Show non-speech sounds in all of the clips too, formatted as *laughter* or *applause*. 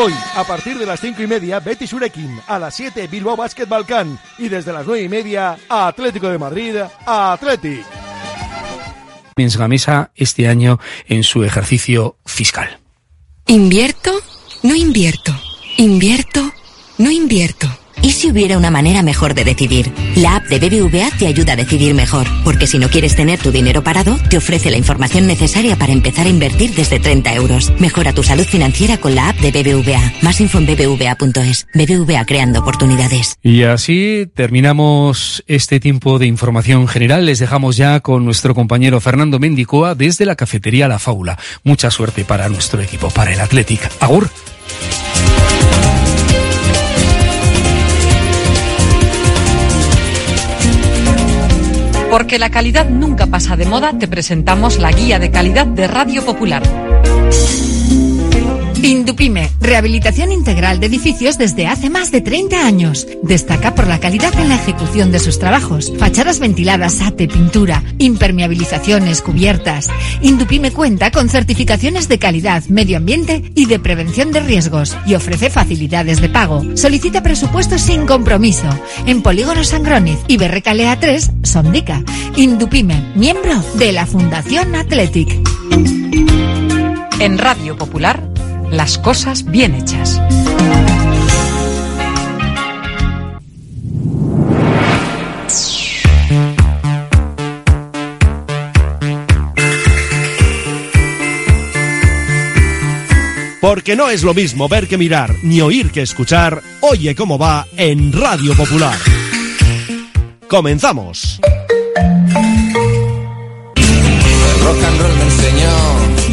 Hoy, a partir de las cinco y media, Betis Urequín. A las 7, Bilbao Basket Balcán. Y desde las nueve y media, Atlético de Madrid, Athletic. Gamesa este año en su ejercicio fiscal. ¿Invierto? No invierto. ¿Invierto? No invierto. ¿Y si hubiera una manera mejor de decidir? La app de BBVA te ayuda a decidir mejor, porque si no quieres tener tu dinero parado, te ofrece la información necesaria para empezar a invertir desde 30 euros. Mejora tu salud financiera con la app de BBVA. Más info en bbva.es. BBVA creando oportunidades. Y así terminamos este tiempo de información general. Les dejamos ya con nuestro compañero Fernando Mendicoa desde la cafetería La Faula. Mucha suerte para nuestro equipo, para el Athletic. Agur. Porque la calidad nunca pasa de moda, te presentamos la guía de calidad de Radio Popular. Indupime, rehabilitación integral de edificios desde hace más de 30 años. Destaca por la calidad en la ejecución de sus trabajos. Fachadas ventiladas, ate, pintura, impermeabilizaciones, cubiertas. Indupime cuenta con certificaciones de calidad, medio ambiente y de prevención de riesgos y ofrece facilidades de pago. Solicita presupuestos sin compromiso en Polígono Sangroniz y Berrecalea 3, Sondica. Indupime, miembro de la Fundación Athletic. En Radio Popular, las cosas bien hechas. Porque no es lo mismo ver que mirar, ni oír que escuchar. Oye cómo va en Radio Popular. Comenzamos. rock and roll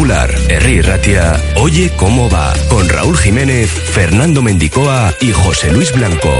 Popular, Herri Ratia, Oye cómo va, con Raúl Jiménez, Fernando Mendicoa y José Luis Blanco.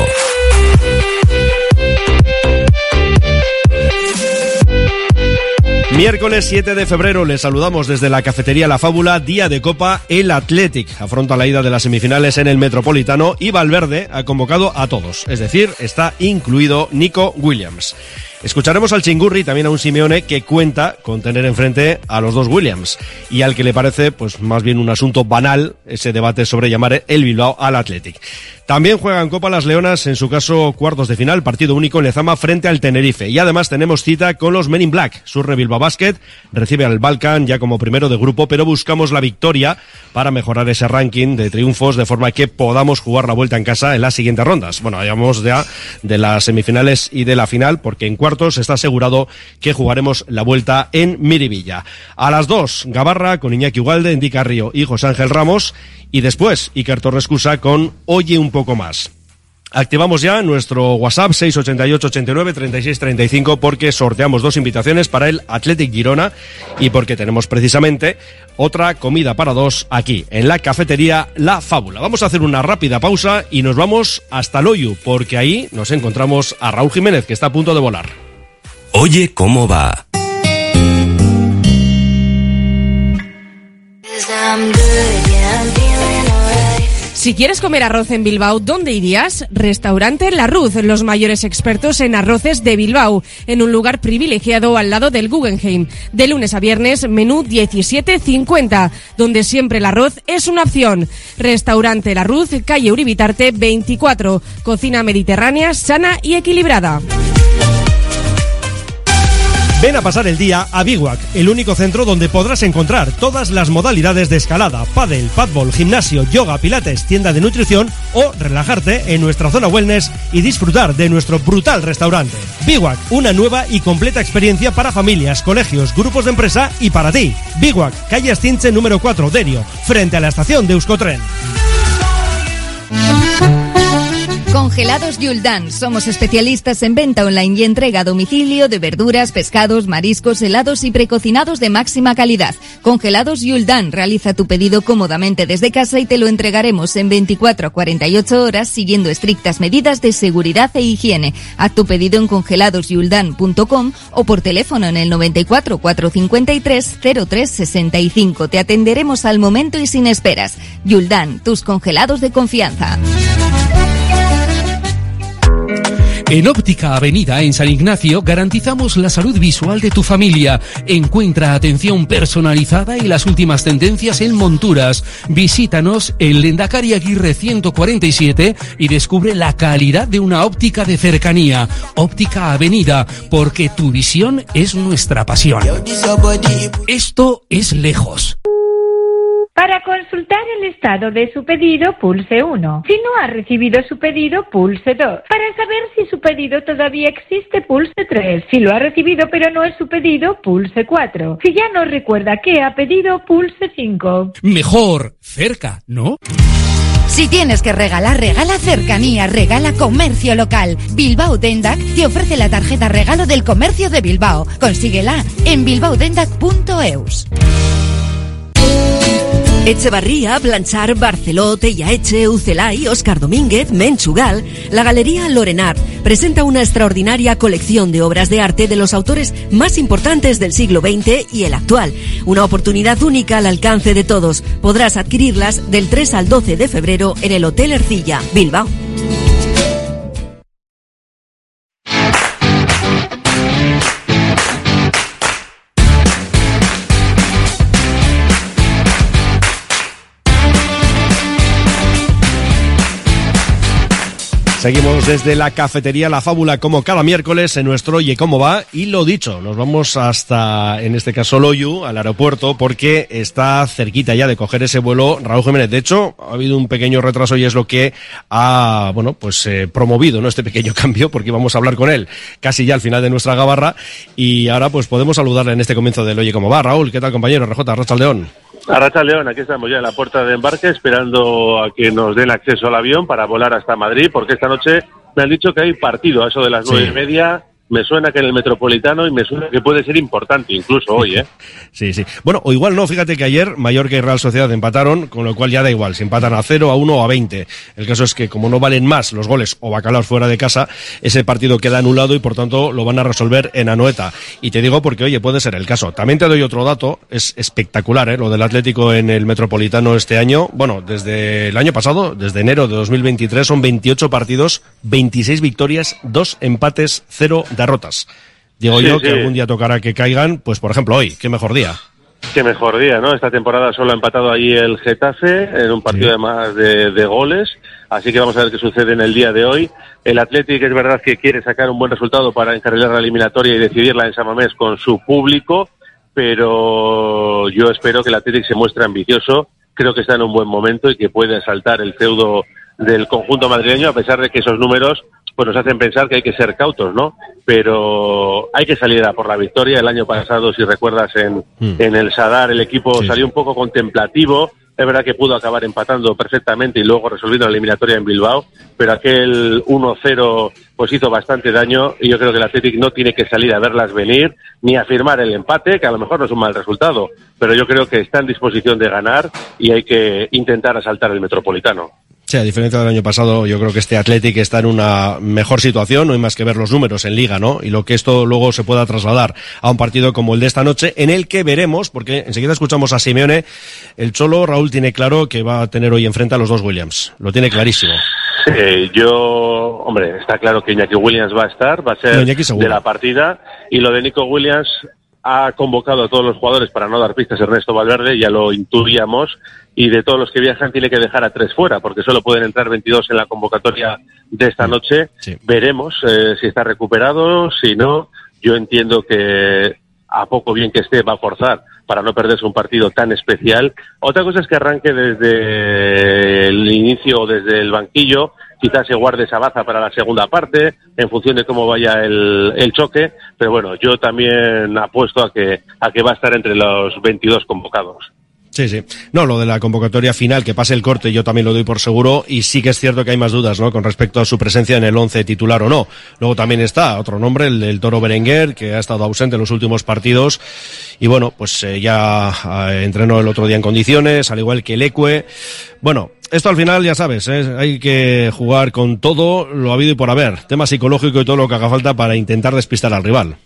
Miércoles 7 de febrero les saludamos desde la cafetería La Fábula, día de Copa, el Athletic afronta la ida de las semifinales en el Metropolitano y Valverde ha convocado a todos, es decir, está incluido Nico Williams. Escucharemos al Chingurri, también a un Simeone que cuenta con tener enfrente a los dos Williams y al que le parece pues más bien un asunto banal ese debate sobre llamar el Bilbao al Athletic. También juegan Copa las Leonas, en su caso cuartos de final, partido único en Lezama frente al Tenerife. Y además tenemos cita con los Men in Black. Surre Bilbao Basket recibe al Balkan ya como primero de grupo, pero buscamos la victoria para mejorar ese ranking de triunfos de forma que podamos jugar la vuelta en casa en las siguientes rondas. Bueno, hablamos ya de las semifinales y de la final, porque en cuartos está asegurado que jugaremos la vuelta en Miribilla. A las dos, Gabarra con Iñaki Ugalde, Indica Río y José Ángel Ramos. Y después, Iker Torres con Oye un poco más. Activamos ya nuestro WhatsApp 688 89 36 35 porque sorteamos dos invitaciones para el Athletic Girona y porque tenemos precisamente otra comida para dos aquí en la cafetería La Fábula. Vamos a hacer una rápida pausa y nos vamos hasta Loyu porque ahí nos encontramos a Raúl Jiménez que está a punto de volar. Oye cómo va. Si quieres comer arroz en Bilbao, ¿dónde irías? Restaurante La Ruz, los mayores expertos en arroces de Bilbao, en un lugar privilegiado al lado del Guggenheim. De lunes a viernes, menú 17.50, donde siempre el arroz es una opción. Restaurante La Ruz, calle Uribitarte 24, cocina mediterránea, sana y equilibrada. Ven a pasar el día a Biwak, el único centro donde podrás encontrar todas las modalidades de escalada, pádel, padbol, gimnasio, yoga, pilates, tienda de nutrición o relajarte en nuestra zona wellness y disfrutar de nuestro brutal restaurante. Biwak, una nueva y completa experiencia para familias, colegios, grupos de empresa y para ti. Biwak, calle Astinche número 4, Derio, frente a la estación de Euskotren. Congelados Yuldan. Somos especialistas en venta online y entrega a domicilio de verduras, pescados, mariscos, helados y precocinados de máxima calidad. Congelados Yuldan. Realiza tu pedido cómodamente desde casa y te lo entregaremos en 24 a 48 horas siguiendo estrictas medidas de seguridad e higiene. Haz tu pedido en congeladosyuldan.com o por teléfono en el 94 453 0365. Te atenderemos al momento y sin esperas. Yuldan, tus congelados de confianza. En Óptica Avenida, en San Ignacio, garantizamos la salud visual de tu familia. Encuentra atención personalizada y las últimas tendencias en monturas. Visítanos en Lendakari Aguirre 147 y descubre la calidad de una óptica de cercanía. Óptica Avenida, porque tu visión es nuestra pasión. Esto es lejos. Para consultar el estado de su pedido, pulse 1. Si no ha recibido su pedido, pulse 2. Para saber si su pedido todavía existe, pulse 3. Si lo ha recibido pero no es su pedido, pulse 4. Si ya no recuerda qué ha pedido, pulse 5. Mejor cerca, ¿no? Si tienes que regalar, regala cercanía, regala comercio local. Bilbao Dendac te ofrece la tarjeta regalo del comercio de Bilbao. Consíguela en bilbaodendac.eus. Echevarría, Blanchar, Barceló, Eche, Ucelay, Oscar Domínguez, Menchugal, la Galería Lorenart presenta una extraordinaria colección de obras de arte de los autores más importantes del siglo XX y el actual. Una oportunidad única al alcance de todos. Podrás adquirirlas del 3 al 12 de febrero en el Hotel Ercilla, Bilbao. Seguimos desde la cafetería La Fábula como cada miércoles en nuestro Oye Cómo Va y lo dicho, nos vamos hasta, en este caso, Loyu, al aeropuerto, porque está cerquita ya de coger ese vuelo Raúl Jiménez. De hecho, ha habido un pequeño retraso y es lo que ha, bueno, pues eh, promovido, ¿no? Este pequeño *laughs* cambio, porque vamos a hablar con él casi ya al final de nuestra gabarra y ahora pues podemos saludarle en este comienzo del Oye Cómo Va. Raúl, ¿qué tal compañero? RJ, Rocha León. Arracha León, aquí estamos ya en la puerta de embarque esperando a que nos den acceso al avión para volar hasta Madrid, porque esta noche me han dicho que hay partido a eso de las nueve y media me suena que en el Metropolitano y me suena que puede ser importante incluso hoy, ¿eh? *laughs* sí, sí. Bueno, o igual no, fíjate que ayer Mallorca y Real Sociedad empataron, con lo cual ya da igual, si empatan a cero, a uno o a veinte. El caso es que como no valen más los goles o bacalaos fuera de casa, ese partido queda anulado y por tanto lo van a resolver en Anoeta. Y te digo porque, oye, puede ser el caso. También te doy otro dato, es espectacular, ¿eh? Lo del Atlético en el Metropolitano este año. Bueno, desde el año pasado, desde enero de 2023, son 28 partidos, 26 victorias, 2 empates, 0 derrotas. Digo Sí, yo sí. que algún día tocará que caigan, pues por ejemplo hoy, qué mejor día. Qué mejor día, ¿no? Esta temporada solo ha empatado ahí el Getafe en un partido además de, de goles, así que vamos a ver qué sucede en el día de hoy. El Athletic es verdad que quiere sacar un buen resultado para encarrilar la eliminatoria y decidirla en San Mamés con su público, pero yo espero que el Athletic se muestre ambicioso, creo que está en un buen momento y que puede saltar el feudo del conjunto madrileño a pesar de que esos números pues nos hacen pensar que hay que ser cautos, ¿no? Pero hay que salir a por la victoria. El año pasado, si recuerdas, en, en el Sadar el equipo salió un poco contemplativo. Es verdad que pudo acabar empatando perfectamente y luego resolviendo la eliminatoria en Bilbao, pero aquel 1-0 pues hizo bastante daño y yo creo que el Athletic no tiene que salir a verlas venir ni a firmar el empate, que a lo mejor no es un mal resultado, pero yo creo que está en disposición de ganar y hay que intentar asaltar el Metropolitano. Sí, a diferencia del año pasado, yo creo que este Athletic está en una mejor situación, no hay más que ver los números en liga, ¿no? Y lo que esto luego se pueda trasladar a un partido como el de esta noche, en el que veremos, porque enseguida escuchamos a Simeone, el Cholo, Raúl tiene claro que va a tener hoy enfrente a los dos Williams, lo tiene clarísimo. Eh, yo, hombre, está claro que Iñaki Williams va a estar, va a ser No, de la partida. Y lo de Nico Williams ha convocado a todos los jugadores para no dar pistas Ernesto Valverde, ya lo intuíamos. Y de todos los que viajan tiene que dejar a tres fuera, porque solo pueden entrar 22 en la convocatoria de esta noche. Veremos eh, si está recuperado, si no. Yo entiendo que a poco bien que esté va a forzar para no perderse un partido tan especial. Otra cosa es que arranque desde el inicio o desde el banquillo, quizás se guarde esa baza para la segunda parte, en función de cómo vaya el, el choque, pero bueno, yo también apuesto a que, a que va a estar entre los 22 convocados. Sí, sí. No, lo de la convocatoria final, que pase el corte, yo también lo doy por seguro. Y sí que es cierto que hay más dudas, ¿no? Con respecto a su presencia en el once titular o no. Luego también está otro nombre, el del Toro Berenguer, que ha estado ausente en los últimos partidos. Y bueno, pues eh, ya eh, entrenó el otro día en condiciones, al igual que el Ecue. Bueno, esto al final ya sabes, ¿eh? hay que jugar con todo lo habido y por haber. Tema psicológico y todo lo que haga falta para intentar despistar al rival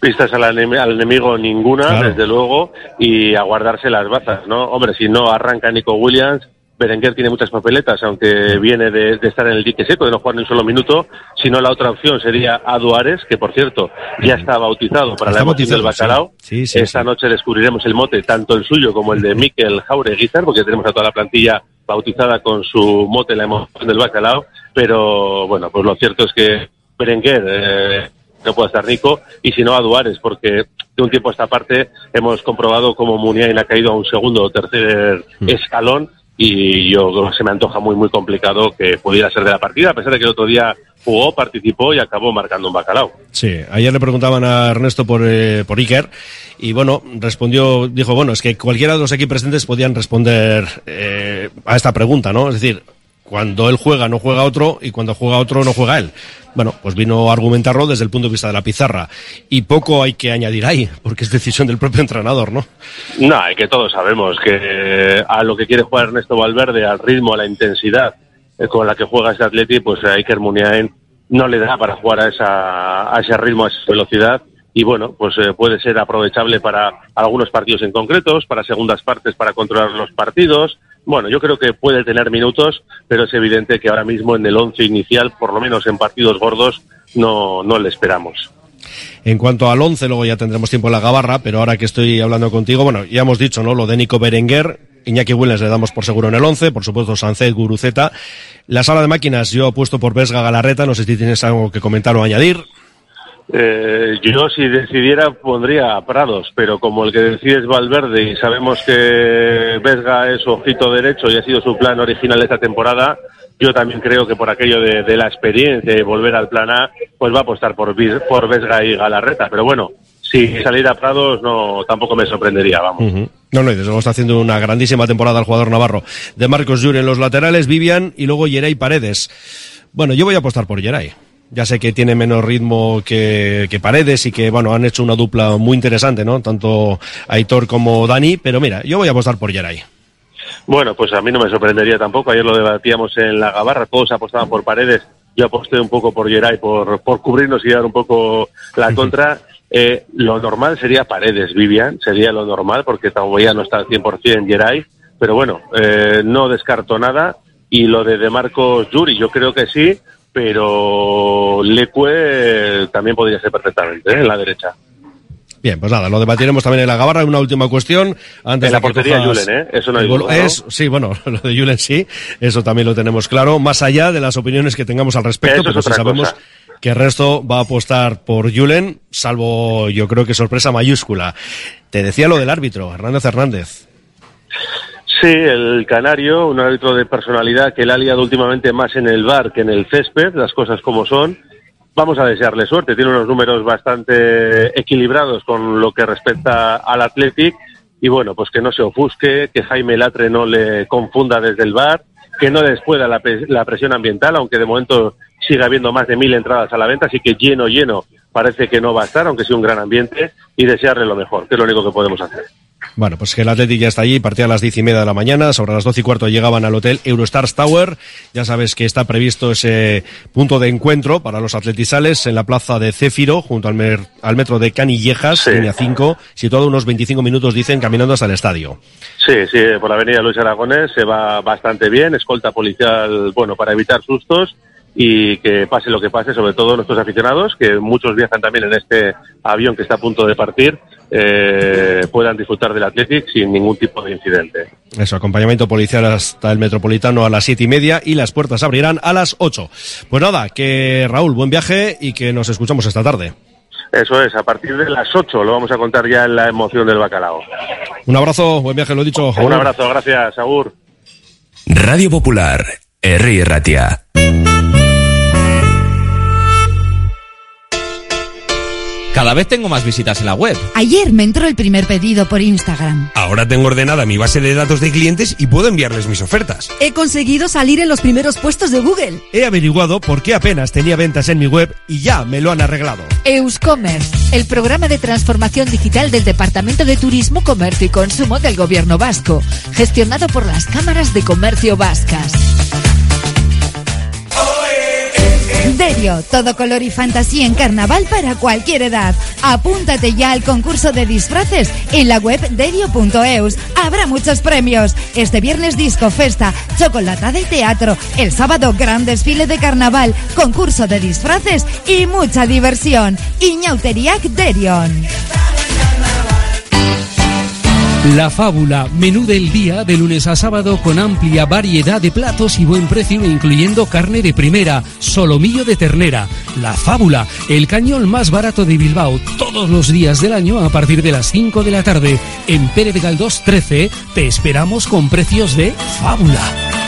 pistas al, al, enemigo ninguna, desde luego, y a guardarse las bazas, ¿no? Hombre, si no arranca Nico Williams, Berenguer tiene muchas papeletas, aunque viene de, estar en el dique seco, de no jugar ni un solo minuto. Si no, la otra opción sería Aduares, que por cierto ya está bautizado para la emoción del bacalao. Esta noche descubriremos el mote, tanto el suyo como el de *laughs* Mikel Jaureguizar, porque tenemos a toda la plantilla bautizada con su mote, la emoción del bacalao. Pero bueno, pues lo cierto es que Berenguer eh, no puede estar Nico, y si no a Duares, porque de un tiempo a esta parte hemos comprobado cómo Muniain ha caído a un segundo o tercer mm. escalón y yo se me antoja muy muy complicado que pudiera ser de la partida, a pesar de que el otro día jugó, participó y acabó marcando un bacalao. Sí, ayer le preguntaban a Ernesto por, eh, por Iker y bueno, respondió, dijo, bueno, es que cualquiera de los aquí presentes podían responder eh, a esta pregunta, ¿no? Es decir, cuando él juega no juega otro y cuando juega otro no juega él. Bueno, pues vino a argumentarlo desde el punto de vista de la pizarra. Y poco hay que añadir ahí, porque es decisión del propio entrenador, ¿no? No, que todos sabemos que a lo que quiere jugar Ernesto Valverde, al ritmo, a la intensidad eh, con la que juega ese Atleti, pues hay que Muniain no le da para jugar a, esa, a ese ritmo, a esa velocidad y bueno, pues eh, puede ser aprovechable para algunos partidos en concretos, para segundas partes para controlar los partidos, bueno, yo creo que puede tener minutos, pero es evidente que ahora mismo en el once inicial, por lo menos en partidos gordos, no, no le esperamos. En cuanto al once, luego ya tendremos tiempo en la gabarra, pero ahora que estoy hablando contigo, bueno, ya hemos dicho, ¿no? Lo de Nico Berenguer, Iñaki Williams le damos por seguro en el once, por supuesto Sancet, Guruceta. La sala de máquinas, yo he puesto por Vesga Galarreta, no sé si tienes algo que comentar o añadir. Eh, yo si decidiera pondría a Prados, pero como el que decide es Valverde y sabemos que Vesga es ojito derecho y ha sido su plan original de esta temporada, yo también creo que por aquello de, la experiencia y volver al plan A, pues va a apostar por, por Vesga y Galarreta. Pero bueno, si saliera Prados no tampoco me sorprendería, vamos. No, no, desde luego está haciendo una grandísima temporada el jugador navarro. De Marcos Llur en los laterales, Vivian y luego Yeray Paredes. Bueno, yo voy a apostar por Yeray. Ya sé que tiene menos ritmo que, Paredes y que, bueno, han hecho una dupla muy interesante, ¿no? Tanto Aitor como Dani, pero mira, yo voy a apostar por Yeray. Bueno, pues a mí no me sorprendería tampoco. Ayer lo debatíamos en la Gabarra, todos apostaban por Paredes. Yo aposté un poco por Yeray, por, por cubrirnos y dar un poco la contra. Eh, lo normal sería Paredes, Vivian, sería lo normal, porque todavía no está al 100% Yeray. Pero bueno, eh, no descarto nada. Y lo de, de Marcos Yuri, yo creo que sí, pero Lecue también podría ser perfectamente ¿eh? en la derecha. Bien, pues nada, lo debatiremos también en la gabarra. Una última cuestión. Antes en la portería Julen, ¿eh? Eso no hay duda, es, Sí, bueno, *laughs* lo de Julen sí, eso también lo tenemos claro. Más allá de las opiniones que tengamos al respecto, pero si sabemos que el resto va a apostar por Julen, salvo yo creo que sorpresa mayúscula. Te decía lo del árbitro, Hernández Hernández. Sí, el Canario, un árbitro de personalidad que le ha liado últimamente más en el bar que en el césped, las cosas como son. Vamos a desearle suerte, tiene unos números bastante equilibrados con lo que respecta al Athletic y bueno, pues que no se ofusque, que Jaime Latre no le confunda desde el bar, que no despueda la, la presión ambiental, aunque de momento siga habiendo más de mil entradas a la venta, así que lleno, lleno parece que no va a estar, aunque sea un gran ambiente, y desearle lo mejor, que es lo único que podemos hacer. Bueno, pues que el Atlético ya está allí, partía a las diez y media de la mañana, sobre las doce y cuarto llegaban al hotel Eurostars Tower. Ya sabes que está previsto ese punto de encuentro para los atletizales en la plaza de Céfiro, junto al, al metro de Canillejas, línea 5, situado unos 25 minutos, dicen, caminando hasta el estadio. Sí, sí, por la avenida Luis Aragones se va bastante bien, escolta policial, bueno, para evitar sustos y que pase lo que pase, sobre todo nuestros aficionados, que muchos viajan también en este avión que está a punto de partir, eh, puedan disfrutar del Athletic sin ningún tipo de incidente. Eso, acompañamiento policial hasta el Metropolitano a las siete y media y las puertas abrirán a las ocho. Pues nada, que Raúl, buen viaje y que nos escuchamos esta tarde. Eso es, a partir de las ocho lo vamos a contar ya en la emoción del bacalao. Un abrazo, buen viaje, lo he dicho. Un abrazo, gracias, Agur. Radio Popular, R. Ratia. Cada vez tengo más visitas en la web. Ayer me entró el primer pedido por Instagram. Ahora tengo ordenada mi base de datos de clientes y puedo enviarles mis ofertas. He conseguido salir en los primeros puestos de Google. He averiguado por qué apenas tenía ventas en mi web y ya me lo han arreglado. Euscommerce, el programa de transformación digital del Departamento de Turismo, Comercio y Consumo del Gobierno Vasco, gestionado por las cámaras de comercio vascas. Todo color y fantasía en carnaval para cualquier edad. Apúntate ya al concurso de disfraces en la web derio.eus. Habrá muchos premios. Este viernes disco festa, chocolata de teatro, el sábado gran desfile de carnaval, concurso de disfraces y mucha diversión. Iñauteriac Derion. La Fábula, menú del día de lunes a sábado con amplia variedad de platos y buen precio incluyendo carne de primera, solomillo de ternera. La Fábula, el cañón más barato de Bilbao, todos los días del año a partir de las 5 de la tarde. En Pérez Galdós 13 te esperamos con precios de Fábula.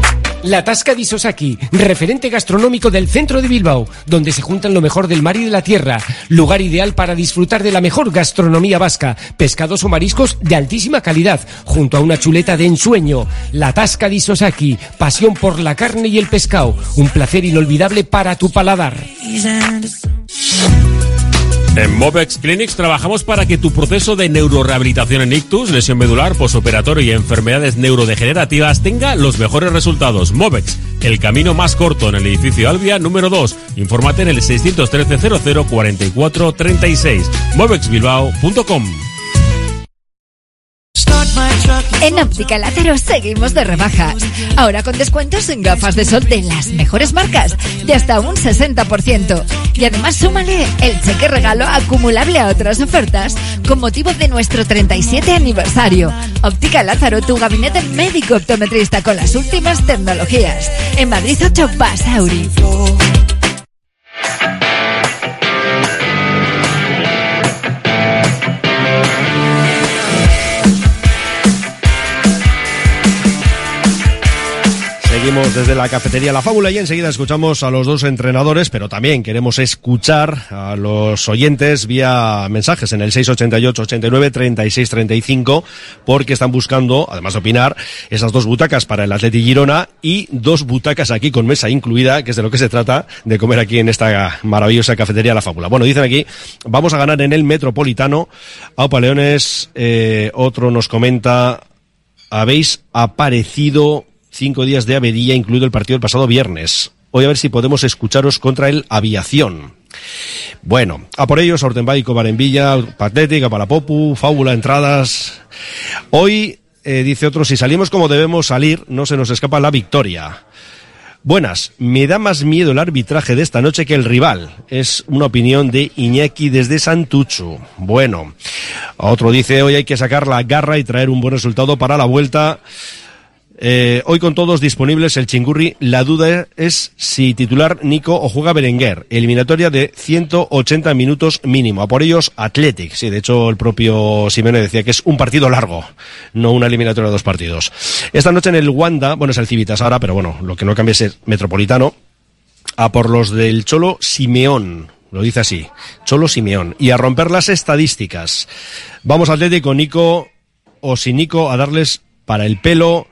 La Tasca di Sosaki, referente gastronómico del centro de Bilbao, donde se juntan lo mejor del mar y de la tierra. Lugar ideal para disfrutar de la mejor gastronomía vasca, pescados o mariscos de altísima calidad, junto a una chuleta de ensueño. La Tasca di Sosaki, pasión por la carne y el pescado, un placer inolvidable para tu paladar. En Movex Clinics trabajamos para que tu proceso de neurorehabilitación en ictus, lesión medular, posoperatorio y enfermedades neurodegenerativas tenga los mejores resultados. Movex, el camino más corto en el edificio Albia número 2. Infórmate en el 613 00 44 36. movexbilbao.com. En Óptica Lázaro seguimos de rebajas. Ahora con descuentos en gafas de sol de las mejores marcas, de hasta un 60%. Y además súmale el cheque regalo acumulable a otras ofertas con motivo de nuestro 37 aniversario. Óptica Lázaro, tu gabinete médico optometrista con las últimas tecnologías. En Madrid 8 Basauri. Seguimos desde la cafetería La Fábula y enseguida escuchamos a los dos entrenadores, pero también queremos escuchar a los oyentes vía mensajes en el 688 89 36 35 porque están buscando, además de opinar, esas dos butacas para el Atleti Girona y dos butacas aquí con mesa incluida, que es de lo que se trata de comer aquí en esta maravillosa cafetería La Fábula. Bueno, dicen aquí, vamos a ganar en el Metropolitano. Aupa Leones, eh, otro nos comenta, habéis aparecido cinco días de avería, incluido el partido del pasado viernes. Hoy a ver si podemos escucharos contra el Aviación. Bueno, a por ellos, Ortenbay, Cobar en Villa, Patlética, Palapopu, Fábula, Entradas. Hoy, eh, dice otro, si salimos como debemos salir, no se nos escapa la victoria. Buenas, me da más miedo el arbitraje de esta noche que el rival. Es una opinión de Iñaki desde Santucho. Bueno, otro dice, hoy hay que sacar la garra y traer un buen resultado para la vuelta. Eh, hoy con todos disponibles el Chingurri, la duda es si titular Nico o juega Berenguer. Eliminatoria de 180 minutos mínimo. A por ellos Athletic. Sí, de hecho el propio Simeone decía que es un partido largo, no una eliminatoria de dos partidos. Esta noche en el Wanda, bueno es el Civitas ahora, pero bueno, lo que no cambia es el Metropolitano. A por los del Cholo Simeón. Lo dice así. Cholo Simeón. Y a romper las estadísticas. Vamos Atlético, Nico o sin Nico a darles para el pelo.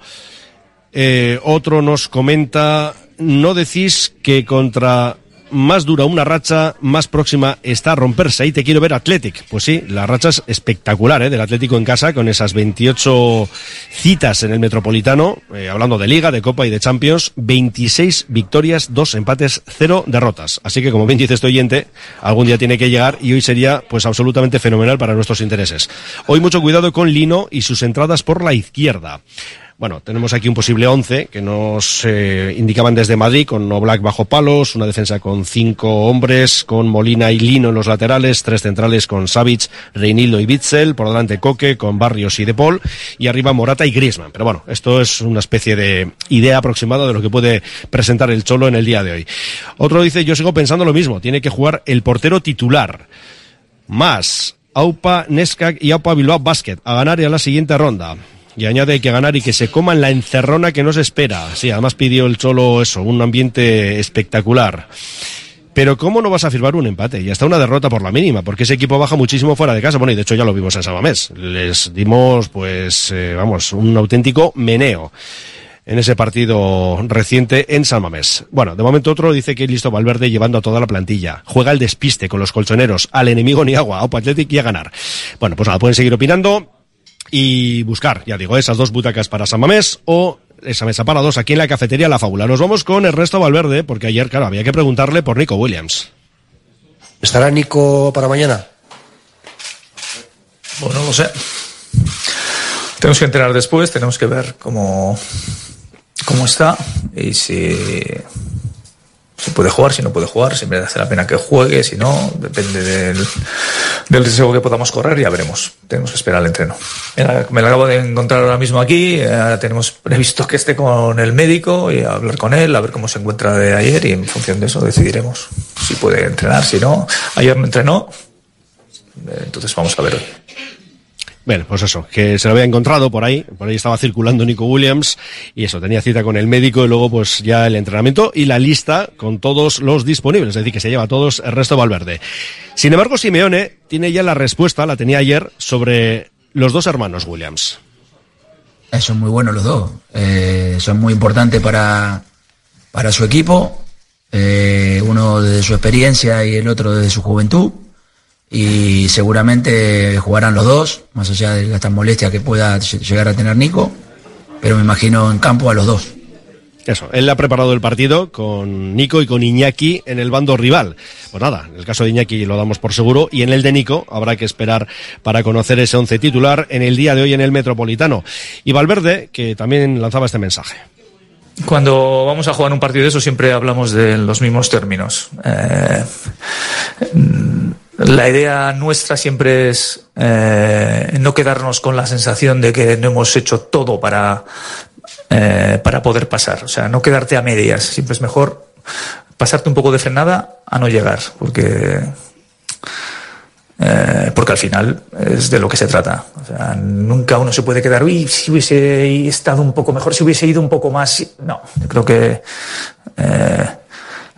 Eh, otro nos comenta, no decís que contra más dura una racha, más próxima está a romperse. Ahí te quiero ver Athletic. Pues sí, la racha es espectacular ¿eh? del Atlético en casa, con esas 28 citas en el Metropolitano, eh, hablando de Liga, de Copa y de Champions, 26 victorias, 2 empates, 0 derrotas. Así que, como bien dice este oyente, algún día tiene que llegar y hoy sería pues absolutamente fenomenal para nuestros intereses. Hoy mucho cuidado con Lino y sus entradas por la izquierda. Bueno, tenemos aquí un posible 11 que nos eh, indicaban desde Madrid con Oblak bajo palos, una defensa con cinco hombres, con Molina y Lino en los laterales, tres centrales con Savic, Reinildo y Bitzel, por delante Coque con Barrios y De Paul y arriba Morata y Griezmann. Pero bueno, esto es una especie de idea aproximada de lo que puede presentar el Cholo en el día de hoy. Otro dice, yo sigo pensando lo mismo, tiene que jugar el portero titular. Más Aupa Neskak y Aupa Bilbao Basket a ganar a la siguiente ronda. Y añade que ganar y que se coman la encerrona que nos espera. Sí, además pidió el Cholo eso, un ambiente espectacular. Pero ¿cómo no vas a firmar un empate? Y hasta una derrota por la mínima, porque ese equipo baja muchísimo fuera de casa. Bueno, y de hecho ya lo vimos en Sabamés. Les dimos, pues, eh, vamos, un auténtico meneo en ese partido reciente en San Mamés. Bueno, de momento otro dice que listo Valverde llevando a toda la plantilla. Juega el despiste con los colchoneros, al enemigo ni agua, a Athletic y a ganar. Bueno, pues nada, pueden seguir opinando y buscar, ya digo, esas dos butacas para San Mamés o esa mesa para dos aquí en la cafetería La Fábula. Nos vamos con Ernesto Valverde, porque ayer, claro, había que preguntarle por Nico Williams. ¿Estará Nico para mañana? Bueno, no lo sé. Tenemos que entrenar después, tenemos que ver cómo, cómo está y si, si puede jugar, si no puede jugar, si merece la pena que juegue, si no, depende del, del riesgo que podamos correr, ya veremos. Tenemos que esperar al entreno. Me lo acabo de encontrar ahora mismo aquí, ahora tenemos previsto que esté con el médico y hablar con él, a ver cómo se encuentra de ayer y en función de eso decidiremos si puede entrenar, si no. Ayer no entrenó, entonces vamos a ver hoy. Bueno, pues eso, que se lo había encontrado por ahí, por ahí estaba circulando Nico Williams y eso, tenía cita con el médico y luego pues ya el entrenamiento y la lista con todos los disponibles, es decir, que se lleva todos el resto Valverde. Sin embargo, Simeone tiene ya la respuesta, la tenía ayer, sobre los dos hermanos Williams. Son muy buenos los dos, eh, son muy importantes para, para su equipo, eh, uno desde su experiencia y el otro desde su juventud y seguramente jugarán los dos, más allá de esta molestia que pueda llegar a tener Nico, pero me imagino en campo a los dos. Eso, él ha preparado el partido con Nico y con Iñaki en el bando rival. Pues nada, en el caso de Iñaki lo damos por seguro y en el de Nico habrá que esperar para conocer ese once titular en el día de hoy en el Metropolitano. Y Valverde, que también lanzaba este mensaje. Cuando vamos a jugar un partido de eso siempre hablamos de los mismos términos. Eh, la idea nuestra siempre es eh, no quedarnos con la sensación de que no hemos hecho todo para, eh, para poder pasar. O sea, no quedarte a medias. Siempre es mejor pasarte un poco de frenada a no llegar, porque eh, porque al final es de lo que se trata. O sea, nunca uno se puede quedar, uy, si hubiese estado un poco mejor, si hubiese ido un poco más. No, yo creo que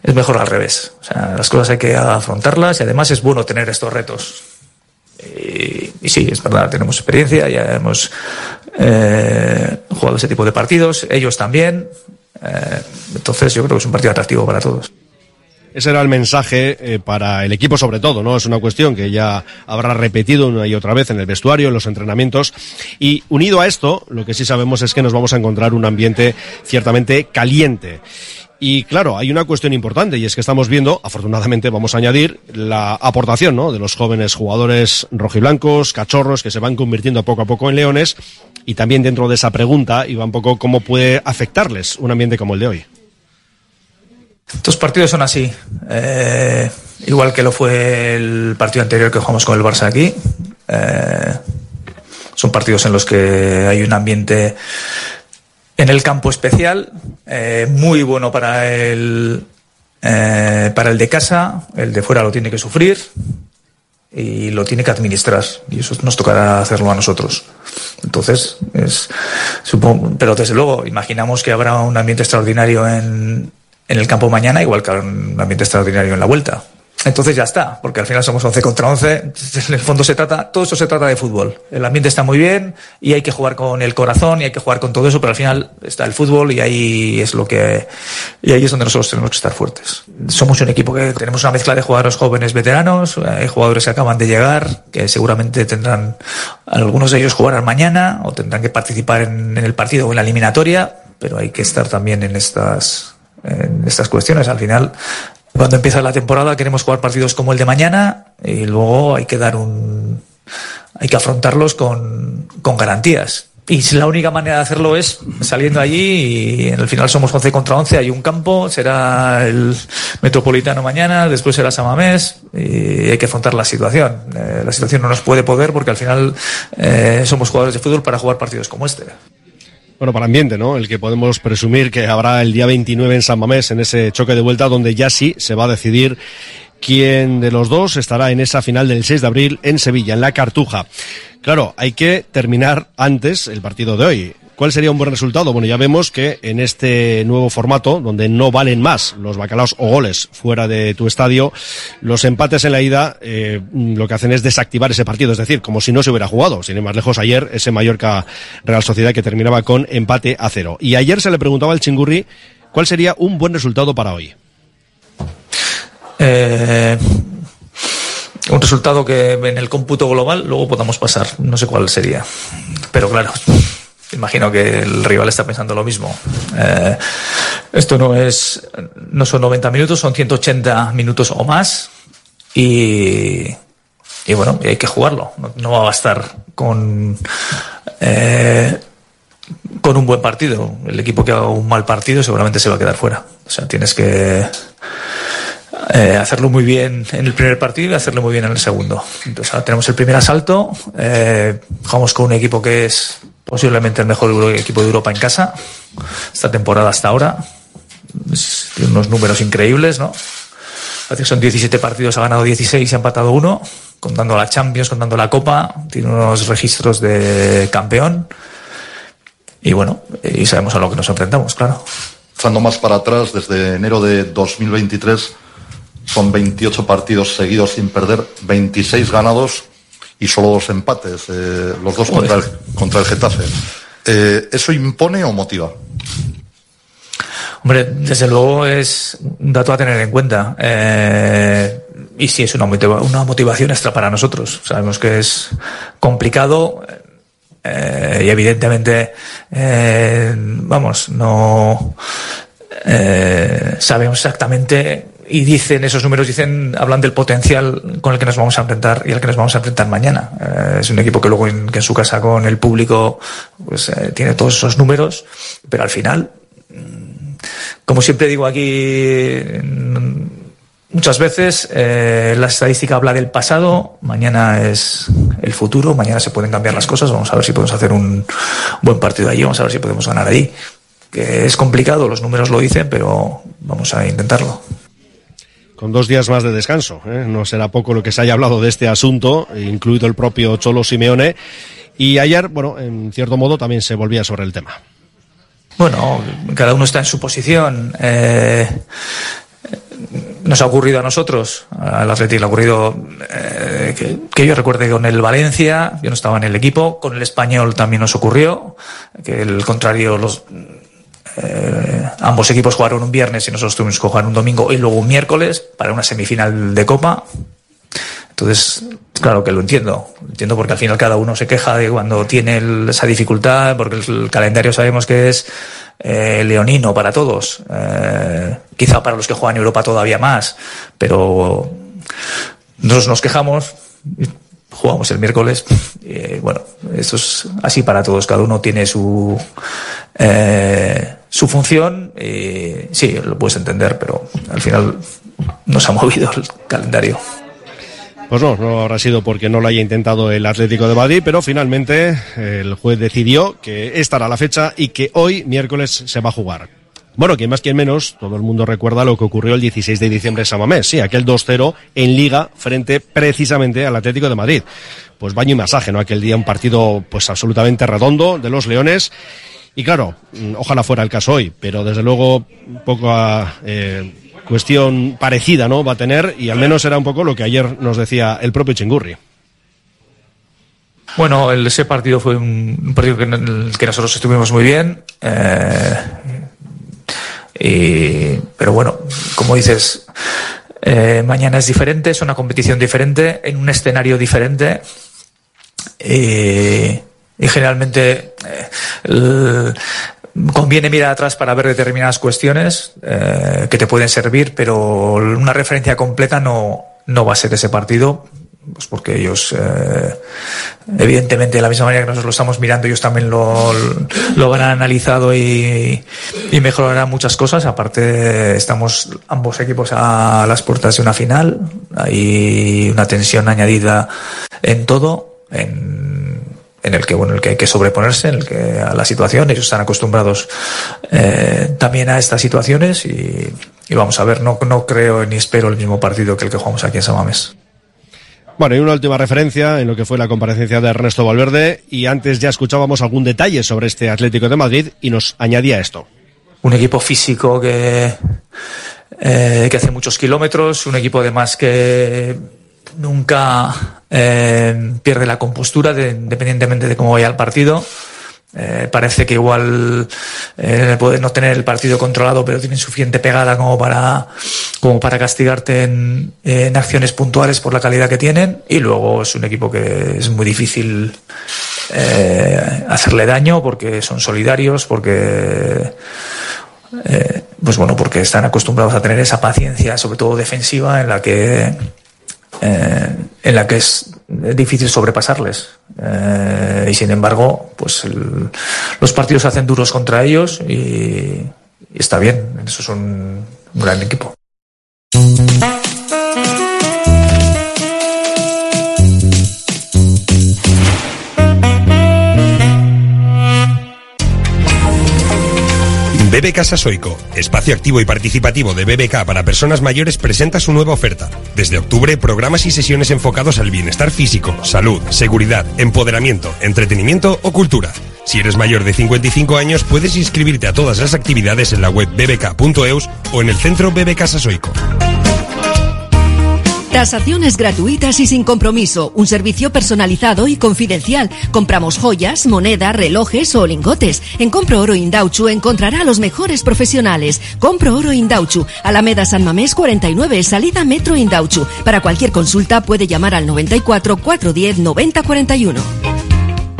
es mejor al revés. O sea, las cosas hay que afrontarlas y además es bueno tener estos retos. Y, sí, es verdad, tenemos experiencia, ya hemos eh, jugado ese tipo de partidos, ellos también. Eh, entonces yo creo que es un partido atractivo para todos. Ese era el mensaje eh, para el equipo sobre todo, ¿no? Es una cuestión que ya habrá repetido una y otra vez en el vestuario, en los entrenamientos. Y unido a esto, lo que sí sabemos es que nos vamos a encontrar un ambiente ciertamente caliente. Y claro, hay una cuestión importante y es que estamos viendo, afortunadamente vamos a añadir, la aportación ¿no? de los jóvenes jugadores rojiblancos, cachorros, que se van convirtiendo poco a poco en leones. Y también dentro de esa pregunta iba un poco cómo puede afectarles un ambiente como el de hoy. Estos partidos son así. Eh, igual que lo fue el partido anterior que jugamos con el Barça aquí. Eh, son partidos en los que hay un ambiente en el campo especial, eh, muy bueno para el, eh, para el de casa, el de fuera lo tiene que sufrir y lo tiene que administrar y eso nos tocará hacerlo a nosotros. Entonces, es, supongo, pero desde luego, imaginamos que habrá un ambiente extraordinario en, en el campo mañana, igual que un ambiente extraordinario en la vuelta. Entonces ya está, porque al final somos 11 contra 11. En el fondo se trata, todo eso se trata de fútbol. El ambiente está muy bien y hay que jugar con el corazón y hay que jugar con todo eso, pero al final está el fútbol y ahí es lo que, y ahí es donde nosotros tenemos que estar fuertes. Somos un equipo que tenemos una mezcla de jugadores jóvenes veteranos, hay jugadores que acaban de llegar, que seguramente tendrán, algunos de ellos jugarán mañana o tendrán que participar en, en el partido o en la eliminatoria, pero hay que estar también en estas, en estas cuestiones. Al final, cuando empieza la temporada queremos jugar partidos como el de mañana y luego hay que dar un hay que afrontarlos con, con garantías y la única manera de hacerlo es saliendo allí y en el final somos 11 contra 11, hay un campo, será el Metropolitano mañana, después será Samamés y hay que afrontar la situación. Eh, la situación no nos puede poder porque al final eh, somos jugadores de fútbol para jugar partidos como este. Bueno, para ambiente, ¿no? El que podemos presumir que habrá el día 29 en San Mamés, en ese choque de vuelta, donde ya sí se va a decidir quién de los dos estará en esa final del 6 de abril en Sevilla, en la Cartuja. Claro, hay que terminar antes el partido de hoy. ¿Cuál sería un buen resultado? Bueno, ya vemos que en este nuevo formato, donde no valen más los bacalaos o goles fuera de tu estadio, los empates en la ida eh, lo que hacen es desactivar ese partido, es decir, como si no se hubiera jugado. Sin ir más lejos, ayer ese Mallorca Real Sociedad que terminaba con empate a cero. Y ayer se le preguntaba al Chingurri cuál sería un buen resultado para hoy. Eh, un resultado que en el cómputo global luego podamos pasar. No sé cuál sería. Pero claro, imagino que el rival está pensando lo mismo. Eh, esto no es, no son 90 minutos, son 180 minutos o más. Y, y bueno, hay que jugarlo. No, va a bastar con, eh, con un buen partido. El equipo que haga un mal partido seguramente se va a quedar fuera. O sea, tienes que eh, hacerlo muy bien en el primer partido y hacerlo muy bien en el segundo. Entonces ahora tenemos el primer asalto, eh, jugamos con un equipo que es posiblemente el mejor equipo de Europa en casa, esta temporada hasta ahora. tiene unos números increíbles, ¿no? Son 17 partidos, ha ganado 16 y ha empatado uno, contando la Champions, contando la Copa, tiene unos registros de campeón. Y bueno, y sabemos a lo que nos enfrentamos, claro. Echando más para atrás, desde enero de 2023 son 28 partidos seguidos sin perder, 26 ganados y solo dos empates, eh, los dos contra el, contra el Getafe. Eh, ¿Eso impone o motiva? Hombre, desde luego es un dato a tener en cuenta. Eh, y sí, es una, una motivación extra para nosotros. Sabemos que es complicado y evidentemente, vamos, no sabemos exactamente y dicen, esos números dicen, hablan del potencial con el que nos vamos a enfrentar y al que nos vamos a enfrentar mañana. Eh, es un equipo que luego en, que en su casa con el público pues eh, tiene todos esos números, pero al final, mm, como siempre digo aquí, mm, muchas veces eh, la estadística habla del pasado, mañana es el futuro, mañana se pueden cambiar las cosas, vamos a ver si podemos hacer un buen partido allí, vamos a ver si podemos ganar allí. Que es complicado, los números lo dicen, pero vamos a intentarlo con dos días más de descanso. ¿eh? No será poco lo que se haya hablado de este asunto, incluido el propio Cholo Simeone. Y ayer, bueno, en cierto modo también se volvía sobre el tema. Bueno, cada uno está en su posición. Eh, nos ha ocurrido a nosotros, al Atlético le ha ocurrido eh, que, que, yo recuerde con el Valencia, yo no estaba en el equipo, con el español también nos ocurrió, que el contrario, los, eh, ambos equipos jugaron un viernes y nosotros tuvimos que jugar un domingo y luego un miércoles para una semifinal de Copa. Entonces, claro que lo entiendo. Lo entiendo porque al final cada uno se queja de cuando tiene esa dificultad, porque el calendario sabemos que es eh, leonino para todos. Eh, quizá para los que juegan Europa todavía más, pero nosotros nos quejamos jugamos el miércoles. Bueno, esto es así para todos. Cada uno tiene su su función. y sí, lo puedes entender, pero al final nos ha *laughs* movido el calendario. Pues no, no habrá sido porque no lo haya intentado el Atlético de Madrid, pero finalmente el juez decidió que esta era la fecha y que hoy, miércoles, se va a jugar. Bueno, quien más, quien menos, todo el mundo recuerda lo que ocurrió el 16 de diciembre en Samamés, sí, aquel 2-0 en Liga frente precisamente al Atlético de Madrid. Pues baño y masaje, ¿no? Aquel día un partido pues absolutamente redondo de los Leones. Y claro, mm, ojalá fuera el caso hoy, pero desde luego poca eh, cuestión parecida, ¿no? Va a tener, y al menos era un poco lo que ayer nos decía el propio Chingurri. Bueno, ese partido fue un partido que, en el que nosotros estuvimos muy bien. Eh, pero bueno, como dices, eh, mañana es diferente, es una competición diferente, en un escenario diferente. Y generalmente eh, conviene mirar atrás para ver determinadas cuestiones eh, que te pueden servir, pero una referencia completa no, no va a ser ese partido pues porque ellos, eh, evidentemente, de la misma manera que nosotros lo estamos mirando, ellos también lo, lo habrán analizado y, y mejorarán muchas cosas. Aparte, estamos ambos equipos a las puertas de una final. Hay una tensión añadida en todo, en, en el que bueno, el que hay que sobreponerse, en el que a la situación. Ellos están acostumbrados eh, también a estas situaciones y, y vamos a ver. No, no creo ni espero el mismo partido que el que jugamos aquí en Samamés. Bueno, y una última referencia en lo que fue la comparecencia de Ernesto Valverde y antes ya escuchábamos algún detalle sobre este Atlético de Madrid y nos añadía esto. Un equipo físico que, eh, que hace muchos kilómetros, un equipo además que nunca eh, pierde la compostura de- independientemente de cómo vaya el partido. Eh, parece que igual eh, pueden no tener el partido controlado, pero tienen suficiente pegada como para, como para castigarte en, acciones puntuales por la calidad que tienen. Y luego es un equipo que es muy difícil eh, hacerle daño porque son solidarios, porque pues bueno, porque están acostumbrados a tener esa paciencia, sobre todo defensiva, en la que eh, en la que es difícil sobrepasarles. Eh, y sin embargo, pues el- los partidos se hacen duros contra ellos y, está bien. Eso es un gran equipo. BB Casa Soico, espacio activo y participativo de BBK para personas mayores, presenta su nueva oferta. Desde octubre, programas y sesiones enfocados al bienestar físico, salud, seguridad, empoderamiento, entretenimiento o cultura. Si eres mayor de 55 años, puedes inscribirte a todas las actividades en la web bbk.eus o en el centro BB Casa Soico. Tasaciones gratuitas y sin compromiso. Un servicio personalizado y confidencial. Compramos joyas, moneda, relojes o lingotes. En Compro Oro Indauchu encontrará a los mejores profesionales. Compro Oro Indauchu. Alameda San Mamés 49, salida Metro Indauchu. Para cualquier consulta puede llamar al 94 410 90 41.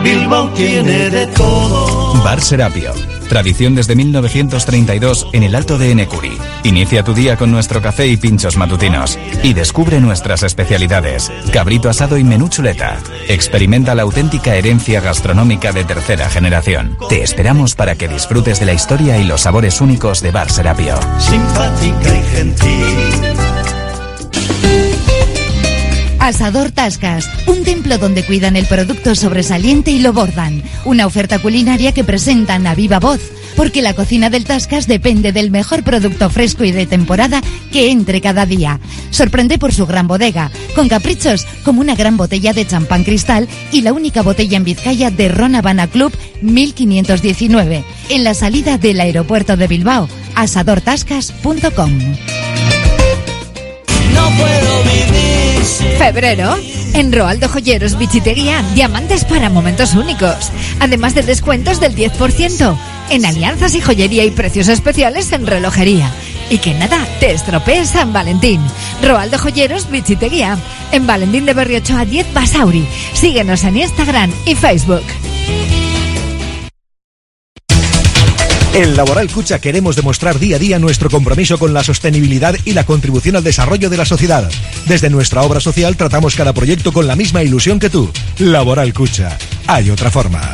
Bilbao tiene de todo. Bar Serapio. Tradición desde 1932 en el Alto de Enecuri. Inicia tu día con nuestro café y pinchos matutinos. Y descubre nuestras especialidades. Cabrito asado y menú chuleta. Experimenta la auténtica herencia gastronómica de tercera generación. Te esperamos para que disfrutes de la historia y los sabores únicos de Bar Serapio. Simpática y gentil. Asador Tascas, un templo donde cuidan el producto sobresaliente y lo bordan. Una oferta culinaria que presentan a viva voz, porque la cocina del Tascas depende del mejor producto fresco y de temporada que entre cada día. Sorprende por su gran bodega, con caprichos como una gran botella de champán cristal y la única botella en Vizcaya de Ron Habana Club 1519, en la salida del aeropuerto de Bilbao, asadortascas.com. No puedo vivir Febrero. En Roaldo Joyeros Bichitería, diamantes para momentos únicos. Además de descuentos del 10%. En alianzas y joyería y precios especiales en relojería. Y que nada te estropee San Valentín. Roaldo Joyeros Bichitería. En Valentín de Berriocho a 10 Basauri. Síguenos en Instagram y Facebook. En Laboral Cucha queremos demostrar día a día nuestro compromiso con la sostenibilidad y la contribución al desarrollo de la sociedad. Desde nuestra obra social tratamos cada proyecto con la misma ilusión que tú. Laboral Cucha. Hay otra forma.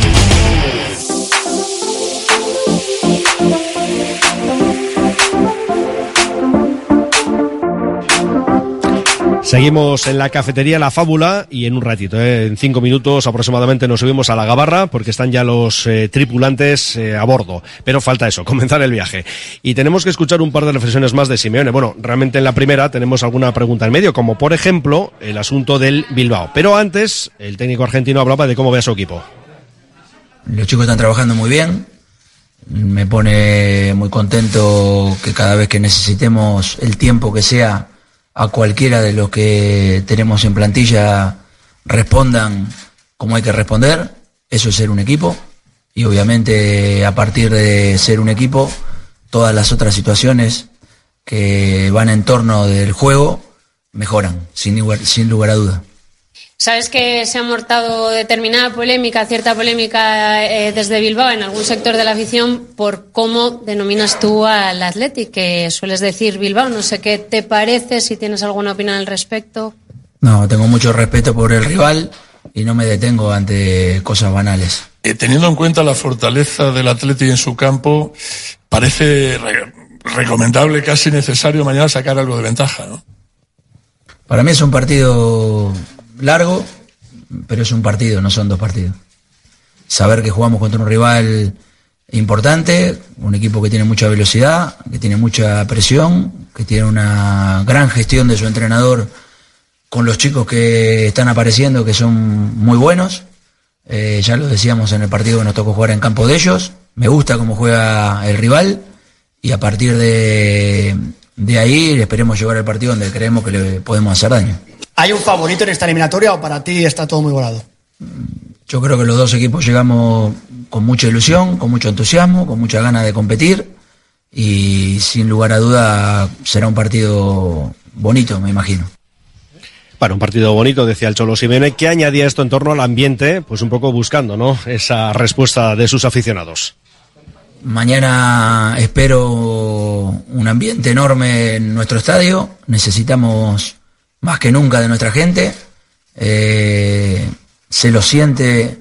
Seguimos en la cafetería La Fábula y en un ratito, ¿eh? en cinco minutos aproximadamente nos subimos a la gabarra porque están ya los eh, tripulantes eh, a bordo. Pero falta eso, *laughs* comenzar el viaje. Y tenemos que escuchar un par de reflexiones más de Simeone. Bueno, realmente en la primera tenemos alguna pregunta en medio, como por ejemplo el asunto del Bilbao. Pero antes, el técnico argentino hablaba de cómo ve a su equipo. Los chicos están trabajando muy bien. Me pone muy contento que cada vez que necesitemos el tiempo que sea a cualquiera de los que tenemos en plantilla respondan como hay que responder. Eso es ser un equipo. Y obviamente a partir de ser un equipo, todas las otras situaciones que van en torno del juego mejoran, sin lugar, sin lugar a duda. Sabes que se ha mortado determinada polémica, cierta polémica eh, desde Bilbao en algún sector de la afición por cómo denominas tú al Athletic, que sueles decir Bilbao. No sé qué te parece, si tienes alguna opinión al respecto. No, tengo mucho respeto por el rival y no me detengo ante cosas banales. Eh, teniendo en cuenta la fortaleza del Athletic en su campo, parece re- recomendable, casi necesario mañana sacar algo de ventaja, ¿no? Para mí es un partido largo, pero es un partido, no son dos partidos. Saber que jugamos contra un rival importante, un equipo que tiene mucha velocidad, que tiene mucha presión, que tiene una gran gestión de su entrenador con los chicos que están apareciendo, que son muy buenos. Eh, ya lo decíamos en el partido que nos tocó jugar en campo de ellos. Me gusta cómo juega el rival y a partir de, de ahí esperemos llegar al partido donde creemos que le podemos hacer daño. ¿Hay un favorito en esta eliminatoria o para ti está todo muy volado? Yo creo que los dos equipos llegamos con mucha ilusión, con mucho entusiasmo, con mucha ganas de competir y sin lugar a duda será un partido bonito, me imagino. Para un partido bonito, decía el Cholo Simeone, que añadía esto en torno al ambiente, pues un poco buscando, ¿no? Esa respuesta de sus aficionados. Mañana espero un ambiente enorme en nuestro estadio. Necesitamos más que nunca de nuestra gente. Eh, se lo siente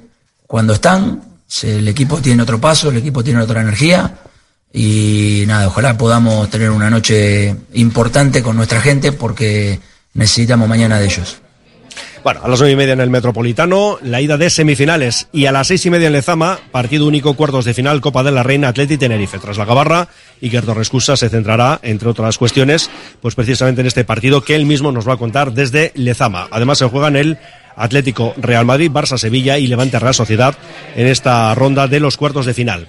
cuando están. El equipo tiene otro paso, el equipo tiene otra energía. Y nada, ojalá podamos tener una noche importante con nuestra gente porque necesitamos mañana de ellos. Bueno, a las nueve y media en el Metropolitano, la ida de semifinales y a las seis y media en Lezama, partido único, cuartos de final, Copa de la Reina Atleti Tenerife. Tras la gabarra, Iker Torrescusa se centrará, entre otras cuestiones, pues precisamente en este partido que él mismo nos va a contar desde Lezama. Además se juegan el Atlético Real Madrid, Barça Sevilla y Levante Real Sociedad en esta ronda de los cuartos de final.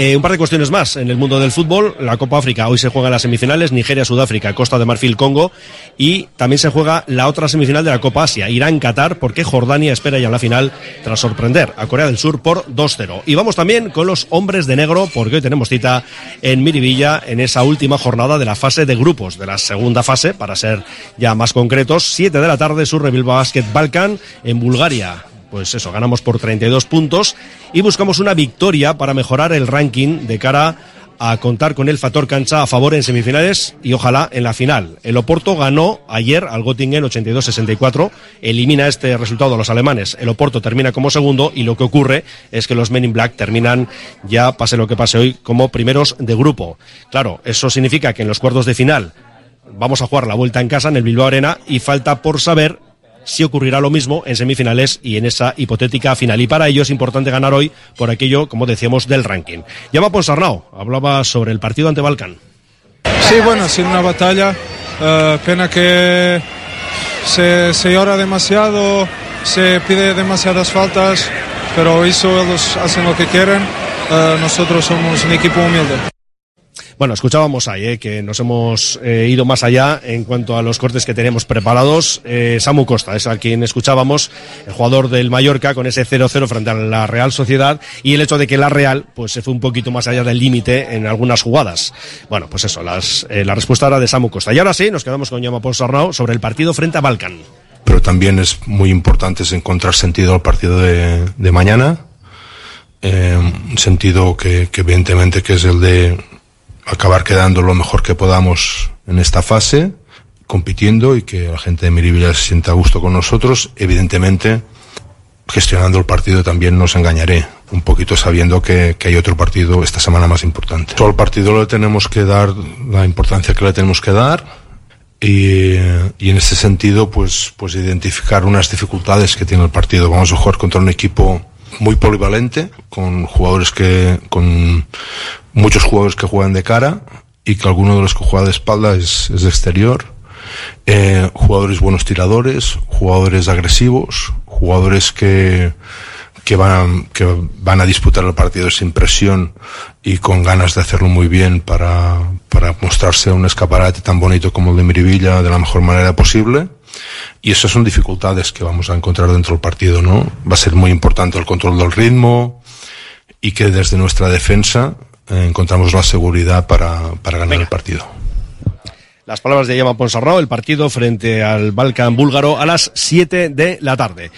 Eh, un par de cuestiones más en el mundo del fútbol. La Copa África hoy se juega en las semifinales, Nigeria, Sudáfrica, Costa de Marfil, Congo. Y también se juega la otra semifinal de la Copa Asia, Irán, Qatar, porque Jordania espera ya la final tras sorprender a Corea del Sur por 2-0. Y vamos también con los hombres de negro, porque hoy tenemos cita en Miribilla en esa última jornada de la fase de grupos, de la segunda fase, para ser ya más concretos. 7 de la tarde, Surre Bilbao Basket Balkan en Bulgaria pues eso, ganamos por 32 puntos y buscamos una victoria para mejorar el ranking de cara a contar con el factor cancha a favor en semifinales y ojalá en la final. El Oporto ganó ayer al Göttingen 82-64, elimina este resultado a los alemanes. El Oporto termina como segundo y lo que ocurre es que los Men in Black terminan ya, pase lo que pase hoy, como primeros de grupo. Claro, eso significa que en los cuartos de final vamos a jugar la vuelta en casa en el Bilbao Arena y falta por saber si ocurrirá lo mismo en semifinales y en esa hipotética final. Y para ello es importante ganar hoy por aquello, como decíamos, del ranking. Llama Ponsarnau, hablaba sobre el partido ante Balcán. Sí, bueno, ha sido una batalla. eh, pena que se, se llora demasiado, se pide demasiadas faltas, pero eso ellos hacen lo que quieren. Eh, nosotros somos un equipo humilde. Bueno, escuchábamos ahí eh, que nos hemos eh, ido más allá en cuanto a los cortes que tenemos preparados. Eh, Samu Costa es a quien escuchábamos, el jugador del Mallorca con ese 0-0 frente a la Real Sociedad y el hecho de que la Real pues se fue un poquito más allá del límite en algunas jugadas. Bueno, pues eso, las, eh, la respuesta era de Samu Costa. Y ahora sí, nos quedamos con Llama Ponsarnau sobre el partido frente a Balkan. pero también es muy importante encontrar sentido al partido de, de mañana. Eh, sentido que, que evidentemente que es el de acabar quedando lo mejor que podamos en esta fase, compitiendo y que la gente de Miribilla se sienta a gusto con nosotros. Evidentemente, gestionando el partido también nos engañaré, un poquito sabiendo que, que hay otro partido esta semana más importante. Todo el partido le tenemos que dar la importancia que le tenemos que dar y, y en ese sentido pues, pues identificar unas dificultades que tiene el partido. Vamos a jugar contra un equipo muy polivalente, con jugadores que, con muchos jugadores que juegan de cara y que alguno de los que juega de espalda es, es de exterior. Eh, jugadores buenos tiradores, jugadores agresivos, jugadores que, que van, que van a disputar el partido sin presión y con ganas de hacerlo muy bien para, para mostrarse un escaparate tan bonito como el de Miribilla de la mejor manera posible. Y esas son dificultades que vamos a encontrar dentro del partido, ¿no? Va a ser muy importante el control del ritmo y que desde nuestra defensa encontramos la seguridad para, para ganar el partido. Las palabras de Yama Ponsarrao, el partido frente al Balkan búlgaro a las 7 de la tarde.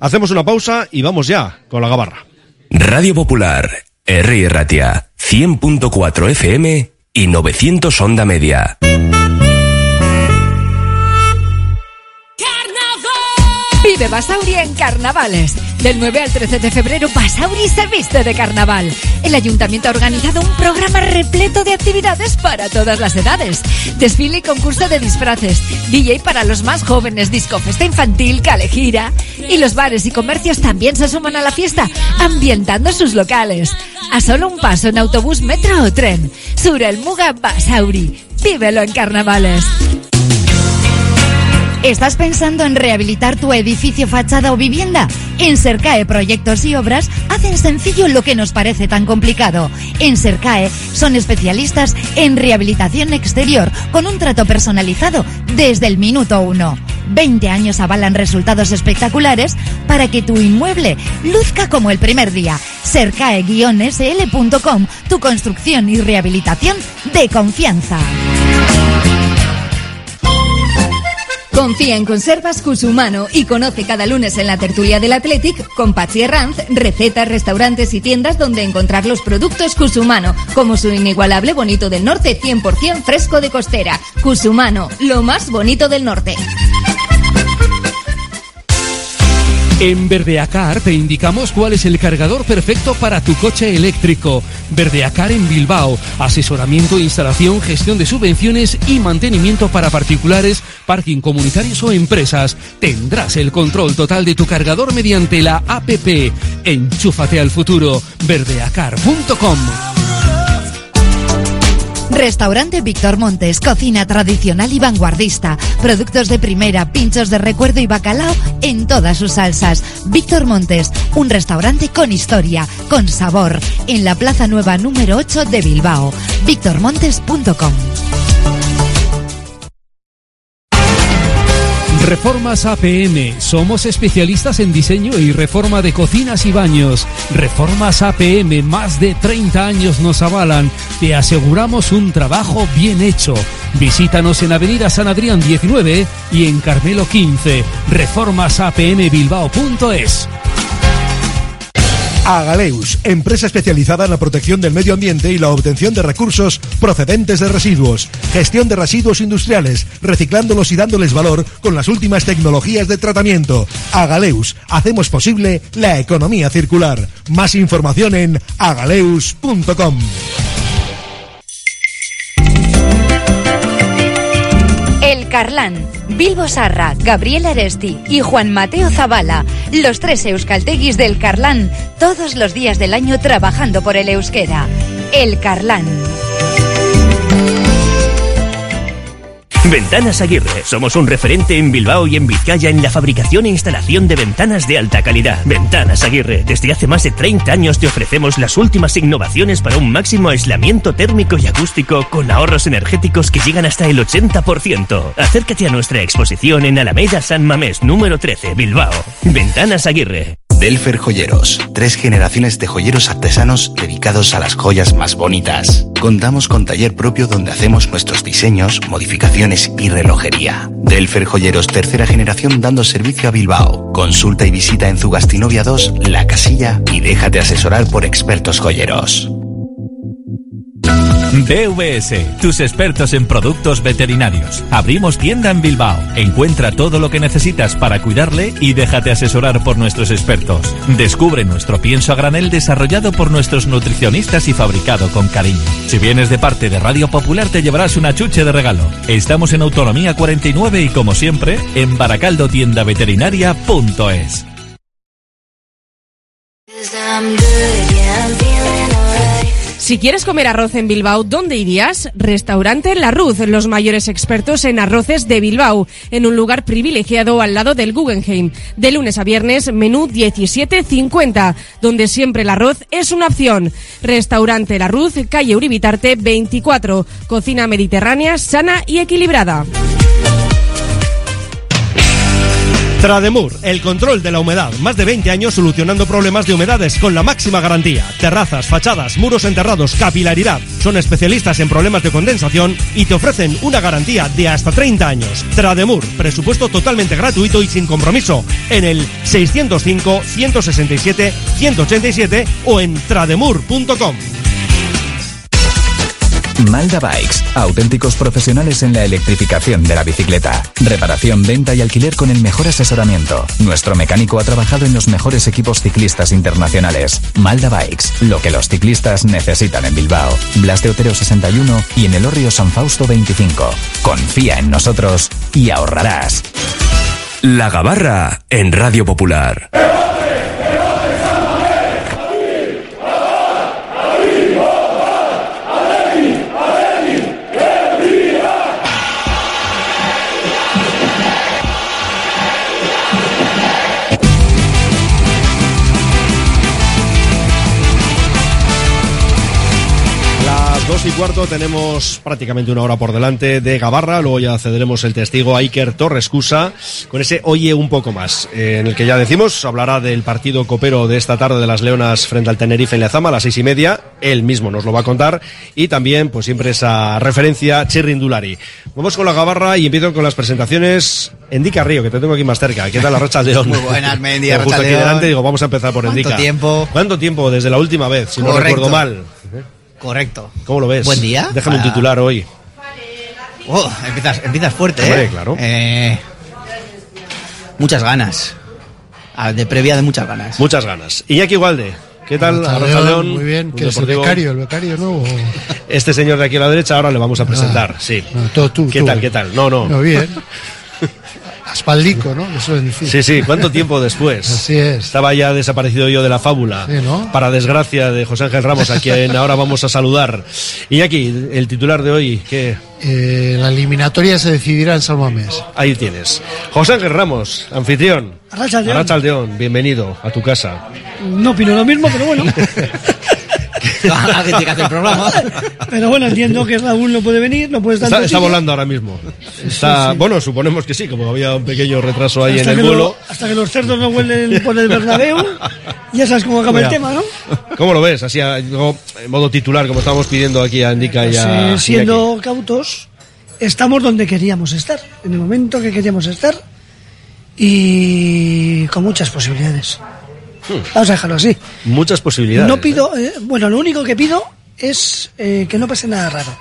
Hacemos una pausa y vamos ya con la gabarra. Radio Popular, R. Ratia, 100.4 FM y 900 Onda Media. Vive Basauri en carnavales. Del 9 al 13 de febrero, Basauri se viste de carnaval. El ayuntamiento ha organizado un programa repleto de actividades para todas las edades. Desfile y concurso de disfraces, DJ para los más jóvenes, disco festa infantil, calejira. Y los bares y comercios también se suman a la fiesta, ambientando sus locales. A solo un paso en autobús, metro o tren. Sura el Muga Basauri. Vívelo en carnavales. ¿Estás pensando en rehabilitar tu edificio, fachada o vivienda? En Sercae Proyectos y Obras hacen sencillo lo que nos parece tan complicado. En Sercae son especialistas en rehabilitación exterior con un trato personalizado desde el minuto uno. 20 años avalan resultados espectaculares para que tu inmueble luzca como el primer día. Sercae-sl.com, tu construcción y rehabilitación de confianza. Confía en Conservas Cusumano y conoce cada lunes en la tertulia del Athletic con Pachi Herranz recetas, restaurantes y tiendas donde encontrar los productos Cusumano, como su inigualable bonito del norte 100% fresco de costera. Cusumano, lo más bonito del norte. En Verdeacar te indicamos cuál es el cargador perfecto para tu coche eléctrico. Verdeacar en Bilbao. Asesoramiento, instalación, gestión de subvenciones y mantenimiento para particulares, parking comunitarios o empresas. Tendrás el control total de tu cargador mediante la APP. Enchúfate al futuro. Verdeacar.com. Restaurante Víctor Montes, cocina tradicional y vanguardista, productos de primera, pinchos de recuerdo y bacalao en todas sus salsas. Víctor Montes, un restaurante con historia, con sabor, en la Plaza Nueva número 8 de Bilbao. victormontes.com. Reformas APM. Somos especialistas en diseño y reforma de cocinas y baños. Reformas APM, más de 30 años nos avalan. Te aseguramos un trabajo bien hecho. Visítanos en Avenida San Adrián 19 y en Carmelo 15. Reformasapmbilbao.es. Agaleus, empresa especializada en la protección del medio ambiente y la obtención de recursos procedentes de residuos, gestión de residuos industriales, reciclándolos y dándoles valor con las últimas tecnologías de tratamiento. Agaleus, hacemos posible la economía circular. Más información en agaleus.com. Carlán, Bilbo Sarra, Gabriel Aresti y Juan Mateo Zavala, los tres euskalteguis del Carlán, todos los días del año trabajando por el euskera. El Carlán. Ventanas Aguirre. Somos un referente en Bilbao y en Vizcaya en la fabricación e instalación de ventanas de alta calidad. Ventanas Aguirre. Desde hace más de 30 años te ofrecemos las últimas innovaciones para un máximo aislamiento térmico y acústico con ahorros energéticos que llegan hasta el 80%. Acércate a nuestra exposición en Alameda San Mamés, número 13, Bilbao. Ventanas Aguirre. Delfer Joyeros, tres generaciones de joyeros artesanos dedicados a las joyas más bonitas. Contamos con taller propio donde hacemos nuestros diseños, modificaciones y relojería. Delfer Joyeros, tercera generación dando servicio a Bilbao. Consulta y visita en Zugastinovia 2, La Casilla y déjate asesorar por expertos joyeros. BVS, tus expertos en productos veterinarios. Abrimos tienda en Bilbao. Encuentra todo lo que necesitas para cuidarle y déjate asesorar por nuestros expertos. Descubre nuestro pienso a granel desarrollado por nuestros nutricionistas y fabricado con cariño. Si vienes de parte de Radio Popular te llevarás una chuche de regalo. Estamos en Autonomía 49 y como siempre en baracaldotiendaveterinaria.es. Si quieres comer arroz en Bilbao, ¿dónde irías? Restaurante La Ruz, los mayores expertos en arroces de Bilbao, en un lugar privilegiado al lado del Guggenheim. De lunes a viernes, menú 17.50, donde siempre el arroz es una opción. Restaurante La Ruz, calle Uribitarte 24, cocina mediterránea sana y equilibrada. Trademur, el control de la humedad. Más de 20 años solucionando problemas de humedades con la máxima garantía. Terrazas, fachadas, muros enterrados, capilaridad. Son especialistas en problemas de condensación y te ofrecen una garantía de hasta 30 años. Trademur, presupuesto totalmente gratuito y sin compromiso. En el 605-167-187 o en trademur.com. Malda Bikes, auténticos profesionales en la electrificación de la bicicleta. Reparación, venta y alquiler con el mejor asesoramiento. Nuestro mecánico ha trabajado en los mejores equipos ciclistas internacionales. Malda Bikes, lo que los ciclistas necesitan en Bilbao. Blas de Otero 61 y en el Orrio San Fausto 25. Confía en nosotros y ahorrarás. La Gabarra en Radio Popular. Dos y cuarto tenemos prácticamente una hora por delante de Gabarra, luego ya cederemos el testigo a Iker Torrescusa con ese Oye un poco más, eh, en el que ya decimos, hablará del partido copero de esta tarde de las Leonas frente al Tenerife en Lezama a las seis y media, él mismo nos lo va a contar, y también pues siempre esa referencia Chirrindulari. Vamos con la Gabarra y empiezo con las presentaciones. Endica Río, que te tengo aquí más cerca. ¿Qué tal la Racha León? Muy buenas, Mendy, Justo aquí delante digo, vamos a empezar por ¿Cuánto Endica. tiempo? ¿Cuánto tiempo desde la última vez, si no Correcto. recuerdo mal? Correcto. ¿Cómo lo ves? Buen día. Déjame un titular hoy. Oh, empiezas, empiezas fuerte, Hombre, ¿eh? claro. Eh, muchas ganas. Ah, De previa de muchas ganas. Muchas ganas. Iñaki Igualde, ¿qué tal? León, muy bien. que es el becario, el becario nuevo? Este señor de aquí a la derecha ahora le vamos a presentar, sí. No, tú, tú, ¿Qué tú. tal, qué tal? No, no. No, bien. *laughs* Aspaldico, ¿no? Eso es difícil. Sí, sí, ¿cuánto tiempo después? *laughs* Así es. Estaba ya desaparecido yo de la fábula. Sí, ¿no? Para desgracia de José Ángel Ramos, a quien *laughs* ahora vamos a saludar. Y aquí, el titular de hoy, que Eh, la eliminatoria se decidirá en San Mamés. ahí tienes. José Ángel Ramos, anfitrión. Arrachaldeón. Arrachaldeón, bienvenido a tu casa. No opino lo mismo, pero bueno. *laughs* *laughs* Alguien tiene que hacer el programa. Pero bueno, entiendo que Raúl no puede venir, no puede estar Está, está volando ahora mismo. Está, sí. Bueno, suponemos que sí, como había un pequeño retraso ahí hasta, en que el lo- vuelo. hasta que los cerdos no huelen por el Bernabéu, ya sabes cómo acaba el Mira. tema, ¿no? ¿Cómo lo ves? Así, a- luego, en modo titular, como estábamos pidiendo aquí a Indica y a Iñaki. siendo cautos, estamos donde queríamos estar, en el momento que queríamos estar y con muchas posibilidades. Vamos a dejarlo así. Muchas posibilidades. No pido, eh, bueno, lo único que pido es eh, que no pase nada raro.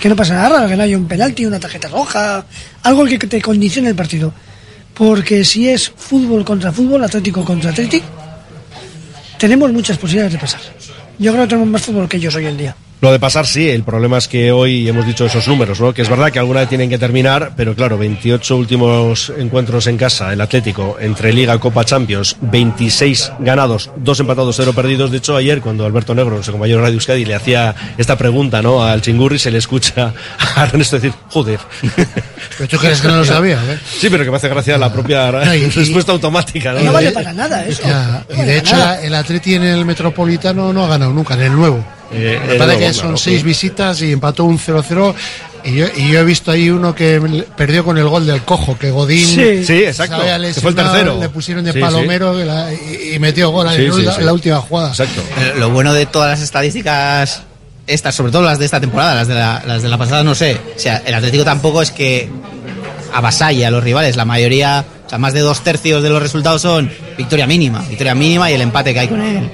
Que no pase nada raro, que no haya un penalti, una tarjeta roja, algo que te condicione el partido. Porque si es fútbol contra fútbol, Atlético contra Atlético, tenemos muchas posibilidades de pasar. Yo creo que tenemos más fútbol que ellos hoy en día. Lo de pasar sí, el problema es que hoy hemos dicho esos números, ¿no? Que es verdad que alguna vez tienen que terminar, pero claro, 28 últimos encuentros en casa, el Atlético, entre Liga, Copa, Champions, 26 ganados, 2 empatados, 0 perdidos. De hecho, ayer cuando Alberto Negro, nuestro compañero de Radio Euskadi, le hacía esta pregunta, ¿no? Al Chingurri, se le escucha *laughs* a Ernesto decir, joder. Pero tú crees que no lo *laughs* sabía, ¿eh? Sí, pero que me hace gracia la propia No, y- respuesta automática, ¿no? No vale para nada eso. Ya, y de hecho, el Atleti en el Metropolitano no ha ganado nunca, en el nuevo. Eh, Me parece que son sí. seis visitas y empató un 0-0. Y yo, y yo he visto ahí uno que perdió con el gol del cojo, que Godín. Sí. Sí, exacto, que fue el tercero. Le pusieron de Sí, palomero y la- y, y metió gol Sí, en, sí, la, sí. en la última jugada. Exacto. Eh, Lo bueno de todas las estadísticas, estas, sobre todo las de esta temporada, las de la, las de la pasada, no sé. O sea, el Atlético tampoco es que avasalla a los rivales. La mayoría, o sea, más de dos tercios de los resultados son victoria mínima. Victoria mínima y el empate que hay con el,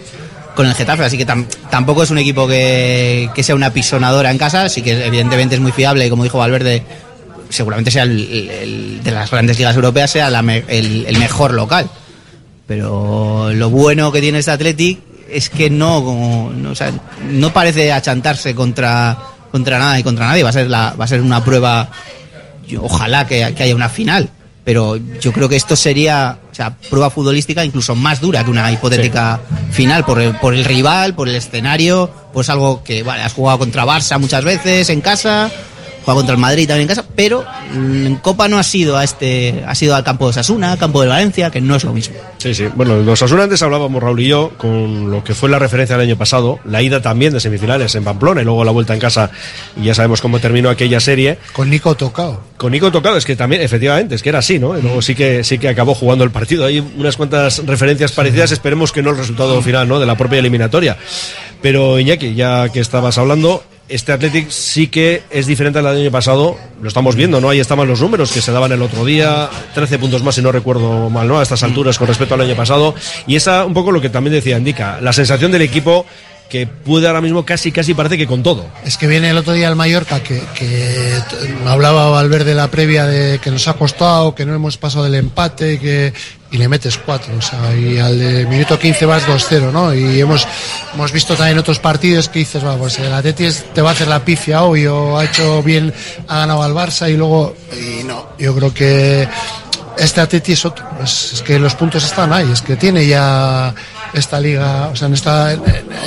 con el Getafe. Así que tam- tampoco es un equipo que, sea una pisonadora en casa. Así que evidentemente es muy fiable y como dijo Valverde, seguramente sea el, de las grandes ligas europeas, sea la me- el, mejor local. Pero lo bueno que tiene este Athletic es que no, como- no, parece achantarse contra, contra nada y contra nadie. Va a ser, la, va a ser una prueba. ojalá que haya una final. Pero yo creo que esto sería o sea, prueba futbolística incluso más dura que una hipotética final por el, por el rival, por el escenario, pues algo que, vale, has jugado contra Barça muchas veces en casa, juega contra el Madrid también en casa, pero mm, en Copa no ha sido a este, ha sido al campo de Sasuna, campo de Valencia, que no es lo mismo. Sí, sí. Bueno, los Asuna antes hablábamos Raúl y yo con lo que fue la referencia del año pasado, la ida también de semifinales en Pamplona y luego la vuelta en casa y ya sabemos cómo terminó aquella serie. Con Nico Tocado. Con Nico Tocado, es que también, efectivamente, es que era así, ¿no? Y luego sí que, sí que acabó jugando el partido. Hay unas cuantas referencias parecidas, esperemos que no el resultado final, ¿no? De la propia eliminatoria. Pero Iñaki, ya que estabas hablando, este Athletic sí que es diferente al año pasado, lo estamos viendo, ¿no? Ahí estaban los números que se daban el otro día, 13 puntos más si no recuerdo mal, ¿no? A estas alturas con respecto al año pasado. Y esa un poco lo que también decía Indica, la sensación del equipo que puede ahora mismo casi, casi parece que con todo. Es que viene el otro día el Mallorca, que, que hablaba Valverde la previa de que nos ha costado, que no hemos pasado del empate, que, y le metes cuatro, o sea, y al de minuto 15 vas 2-0, ¿no? Y hemos, hemos visto también otros partidos que dices, va, pues el Atleti te va a hacer la pifia hoy, o ha hecho bien, ha ganado al Barça, y luego, y no, yo creo que este Atleti es otro, es que los puntos están ahí, es que tiene ya esta liga, o sea, en esta,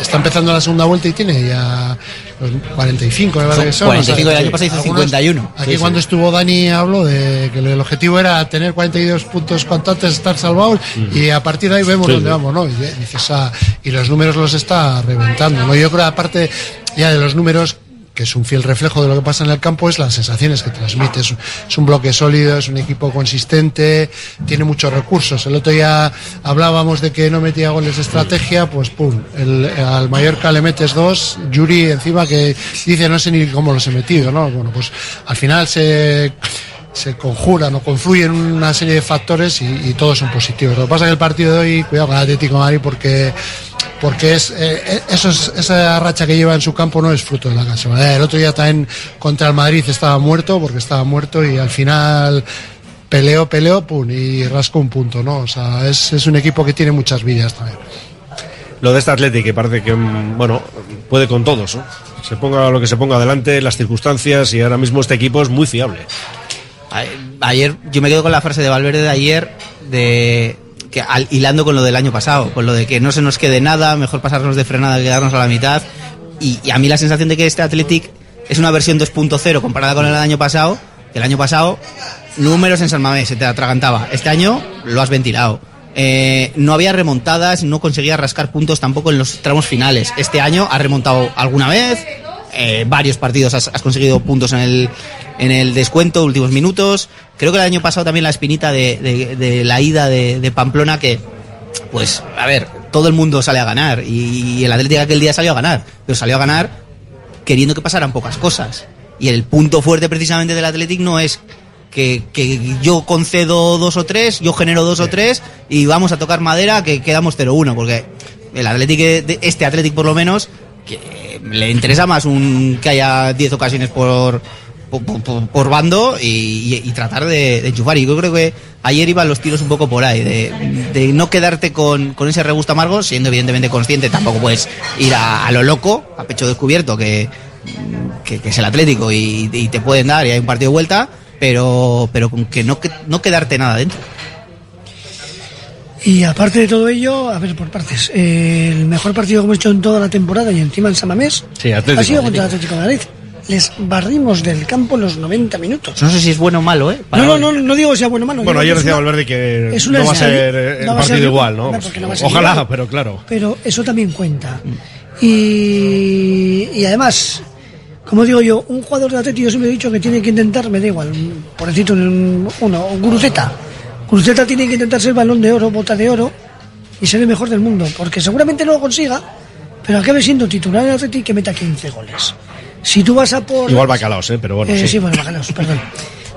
está empezando la segunda vuelta y tiene ya los 45, me parece que son. 45 o sea, del año pasado hizo algunos- 51. Aquí Sí, sí. cuando estuvo Dani habló de que el objetivo era tener 42 puntos cuanto antes estar salvados y a partir de ahí vemos Sí, dónde sí. vamos, ¿no? Y, dices, ah, y los números los está reventando, ¿no? Yo creo aparte ya de los números que es un fiel reflejo de lo que pasa en el campo, es las sensaciones que transmite. Es, un bloque sólido, es un equipo consistente, tiene muchos recursos. El otro día hablábamos de que no metía goles de estrategia, pues pum, el- al Mallorca le metes dos, Yuri encima que dice no sé ni cómo los he metido, ¿no? Bueno, pues al final se se conjuran o confluyen una serie de factores y, todos son positivos. Lo que pasa es que el partido de hoy, cuidado con el Atlético Madrid porque porque eh, eh, es- esa racha que lleva en su campo no es fruto de la casualidad. El otro día también contra el Madrid estaba muerto porque estaba muerto y al final peleó, peleó, pum, y rascó un punto, ¿no? O sea, es, es un equipo que tiene muchas vidas también. Lo de este Athletic que parece que, bueno, puede con todos. Se ponga lo que se ponga adelante, las circunstancias y ahora mismo este equipo es muy fiable. Ayer, yo me quedo con la frase de Valverde de ayer, de que al- hilando con lo del año pasado, con lo de que no se nos quede nada, mejor pasarnos de frenada que quedarnos a la mitad. Y, a mí la sensación de que este Athletic es una versión 2.0 comparada con el año pasado, que el año pasado números en San Mamés se te atragantaba. Este año lo has ventilado. Eh, no había remontadas, no conseguía rascar puntos tampoco en los tramos finales. Este año ha remontado alguna vez, eh, varios partidos has conseguido puntos en el, en el descuento, últimos minutos. Creo que el año pasado también la espinita de, de- de la ida de, de Pamplona que, pues, a ver, todo el mundo sale a ganar y, el Atlético aquel día salió a ganar, pero salió a ganar queriendo que pasaran pocas cosas. Y el punto fuerte precisamente del Athletic no es que, que yo concedo dos o tres, yo genero dos o tres y vamos a tocar madera que quedamos 0-1, porque el Athletic, de- este Athletic por lo menos, que le interesa más un que haya 10 ocasiones por, por, por- por bando y, y- y tratar de, de enchufar. Y yo creo que ayer iban los tiros un poco por ahí, de, de no quedarte con, con ese regusto amargo, siendo evidentemente consciente, tampoco puedes ir a, a lo loco, a pecho descubierto, que, que, que es el Atlético y, y te pueden dar y hay un partido de vuelta, pero, pero con que no, que no quedarte nada dentro. Y aparte de todo ello, a ver, por partes, eh, el mejor partido que hemos hecho en toda la temporada y encima en Samamés Sí, Atlético. ha sido contra el Atlético de Madrid. Les barrimos del campo los 90 minutos. No sé si es bueno o malo, ¿eh? Para No, no, no, no digo que sea bueno o malo. Bueno, ayer decía una- Valverde que es una no va a ser el no ser- partido igual, ¿no? Ojalá, igual. pero claro. pero eso también cuenta. Y, y además, como digo yo, un jugador de Atlético yo siempre he dicho que tiene que intentar, me da igual, por decirte un- uno, Guruceta. Guruceta tiene que intentar ser balón de oro, bota de oro y ser el mejor del mundo, porque seguramente no lo consiga, pero acabe siendo titular en Atlético que meta 15 goles. Si tú vas a por... Igual bacalaos, ¿eh? Pero bueno, Eh, sí. sí, bueno, bacalaos, perdón.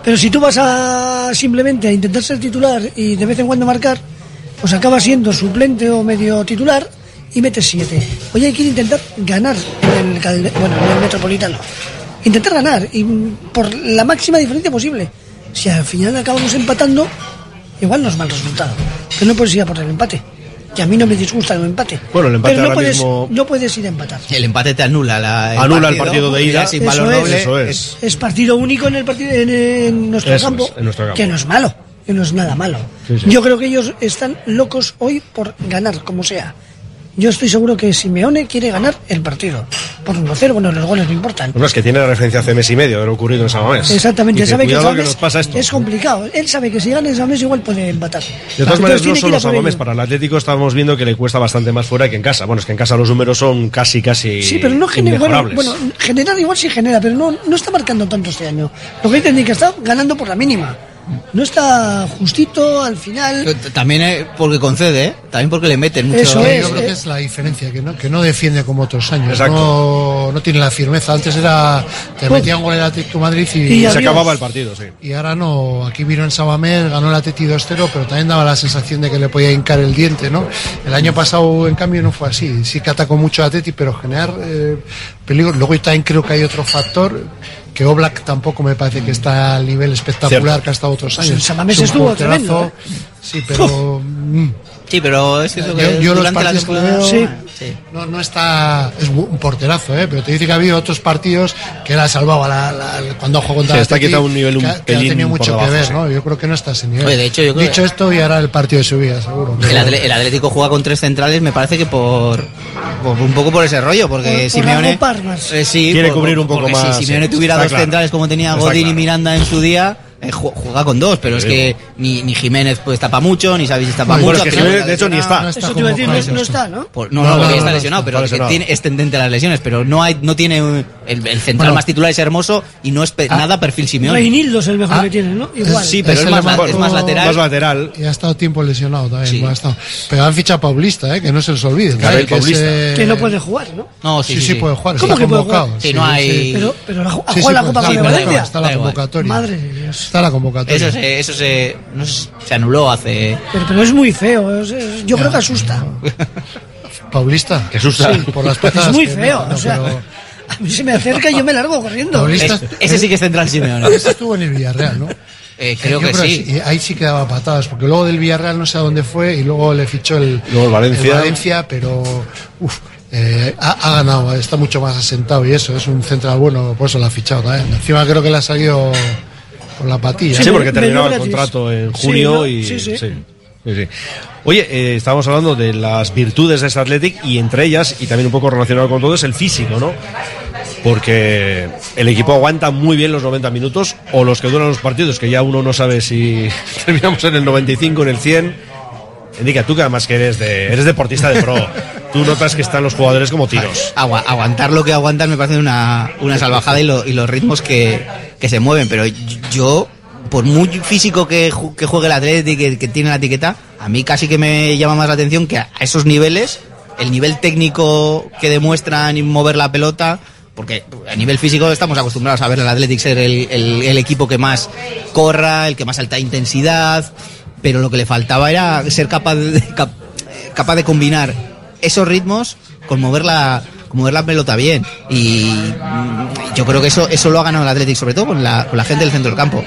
Pero si tú vas a simplemente a intentar ser titular y de vez en cuando marcar, pues acaba siendo suplente o medio titular y metes siete. Oye, hay que intentar ganar en el, Calde- bueno, en el Metropolitano. Intentar ganar y por la máxima diferencia posible. Si al final acabamos empatando, igual no es mal resultado. Pero no puedes ir a por el empate. Que a mí no me disgusta el empate. Bueno, el empate Pero no ahora puedes, mismo- no puedes ir a empatar. El empate te anula la, Anula el partido de ida. sin Eso valor es. doble. Eso es. Es partido único en el partido en, en nuestro, campo, es, en nuestro campo. que no es malo. que no es nada malo. Sí, sí. Yo creo que ellos están locos hoy por ganar, como sea. Yo estoy seguro que Simeone quiere ganar el partido. Por 1-0, bueno, los goles no importan. Bueno, es que tiene la referencia hace mes y medio de lo ocurrido en Samamés. Exactamente, Dice, sabe que, cuidado que Samamés nos pasa esto. es complicado. Él sabe que si gana en Samamés igual puede empatar. De todas maneras, no solo Samamés, para el Atlético estamos viendo que le cuesta bastante más fuera que en casa. Bueno, es que en casa los números son casi, casi Sí, pero no genera. Bueno, bueno, generar igual sí genera, pero no, no está marcando tanto este año. Lo que entendí que está ganando por la mínima. No está justito al final. Pero También eh, porque concede, ¿eh? También porque le meten mucho. Eso Yo es, creo eh. que es la diferencia, que no, que no defiende como otros años. No, no tiene la firmeza. Antes era. Te metía un gol el Atlético Madrid y, Y se acababa el partido, sí. y ahora no. Aquí vino en Sabamés, ganó el Atlético 2-0, pero también daba la sensación de que le podía hincar el diente, ¿no? El año pasado, en cambio, no fue así. Sí que atacó mucho a Atleti, pero generar eh, peligro. Luego también creo que hay otro factor. Que Oblak tampoco me parece que está al nivel espectacular Cierto. que ha estado otros Pues años. Es un estuvo tremendo, ¿eh? Sí, pero. Sí, pero es que eso yo, que yo los durante la temporada- veo Sí. no, no está es un porterazo ¿eh? pero te dice que ha habido otros partidos que él ha salvado a la, la- cuando jugó contra Sí, está quizá un nivel un que, ha- que ha tenido por mucho debajo, que ver sí. ¿no? yo creo que no está a ese nivel Oye, de hecho, yo creo dicho que- esto y ahora el partido de su vida seguro El, Atle- el Atlético juega con tres centrales, me parece que por, por- un poco por ese rollo, porque Por- por Simeone más. eh, sí, Quiere por- cubrir un poco más, Si Simeone sí, tuviera dos claro. centrales como tenía Está Godín y. Miranda en su día, eh, ju- juega con dos, pero es que ni, ni Jiménez pues tapa mucho, ni Savic tapa Bueno, mucho. es que Jiménez, está de hecho, ni lesionado. está. Eso te iba a decir, no, no está, ¿no? Por- no, No, no, no, porque no, está no, lesionado, está pero es que tiene, es tendente a las lesiones, pero no hay, no tiene el, el central Bueno. más titular es hermoso y no es pe- nada perfil Simeone. Reinildo es el mejor Ah, que tiene, ¿no? Igual. Sí, pero es, más, la- es más lateral. Más lateral. y ha estado tiempo lesionado también Sí. ha estado. pero han fichado a Paulista ¿eh? que no se les olvide Gabriel que es, Paulista. Que no puede jugar, ¿no? No, sí, sí, sí, puede jugar ¿Cómo está que puede convocado jugar? Sí, no hay- Pero, pero la, ha jugado la Copa Valencia. está la convocatoria Madre de Dios. Está la convocatoria Eso se, eso se, no sé, se anuló hace. Pero, pero es muy feo. es- es- yo creo que asusta. Paulista Que asusta. Sí, por las Es muy feo. mete, o sea, pero- a mí se me acerca y yo me largo corriendo. Paulista- Es- ese sí que es central Simeone. Este estuvo en el Villarreal, ¿no? Eh, creo Yo que sí. Y ahí sí que daba patadas, porque luego del Villarreal no sé a dónde fue y luego le fichó el, Luego el Valencia. Valencia, pero uf, eh, ha, ha ganado, está mucho más asentado y eso, es un central bueno, por eso lo ha fichado también. Encima creo que le ha salido con la patilla. Sí, Sí, porque terminaba el contrato en Sí, junio ¿no? y. Sí, sí. sí, sí. Oye, eh, estábamos hablando de las virtudes de este Athletic y entre ellas, y también un poco relacionado con todo, es el físico, ¿no? Porque el equipo aguanta muy bien los 90 minutos o los que duran los partidos, que ya uno no sabe si *laughs* terminamos en el 95, en el 100. Indica, tú que además que eres, de, eres deportista de pro, tú notas que están los jugadores como tiros. Agua- aguantar lo que aguantan me parece una, una salvajada y, lo- y los ritmos que, que se mueven. Pero yo, por muy físico que, ju- que juegue el Atlético que, que tiene la etiqueta, a mí casi que me llama más la atención que a esos niveles, el nivel técnico que demuestran y mover la pelota. Porque a nivel físico estamos acostumbrados a ver al Athletic ser el, el- el equipo que más corra, el que más alta intensidad, pero lo que le faltaba era ser capaz de, *laughs* cap- capaz de combinar esos ritmos con mover la, con mover la pelota bien. Y yo creo que eso, eso lo ha ganado el Athletic, sobre todo con la, con la gente del centro del campo.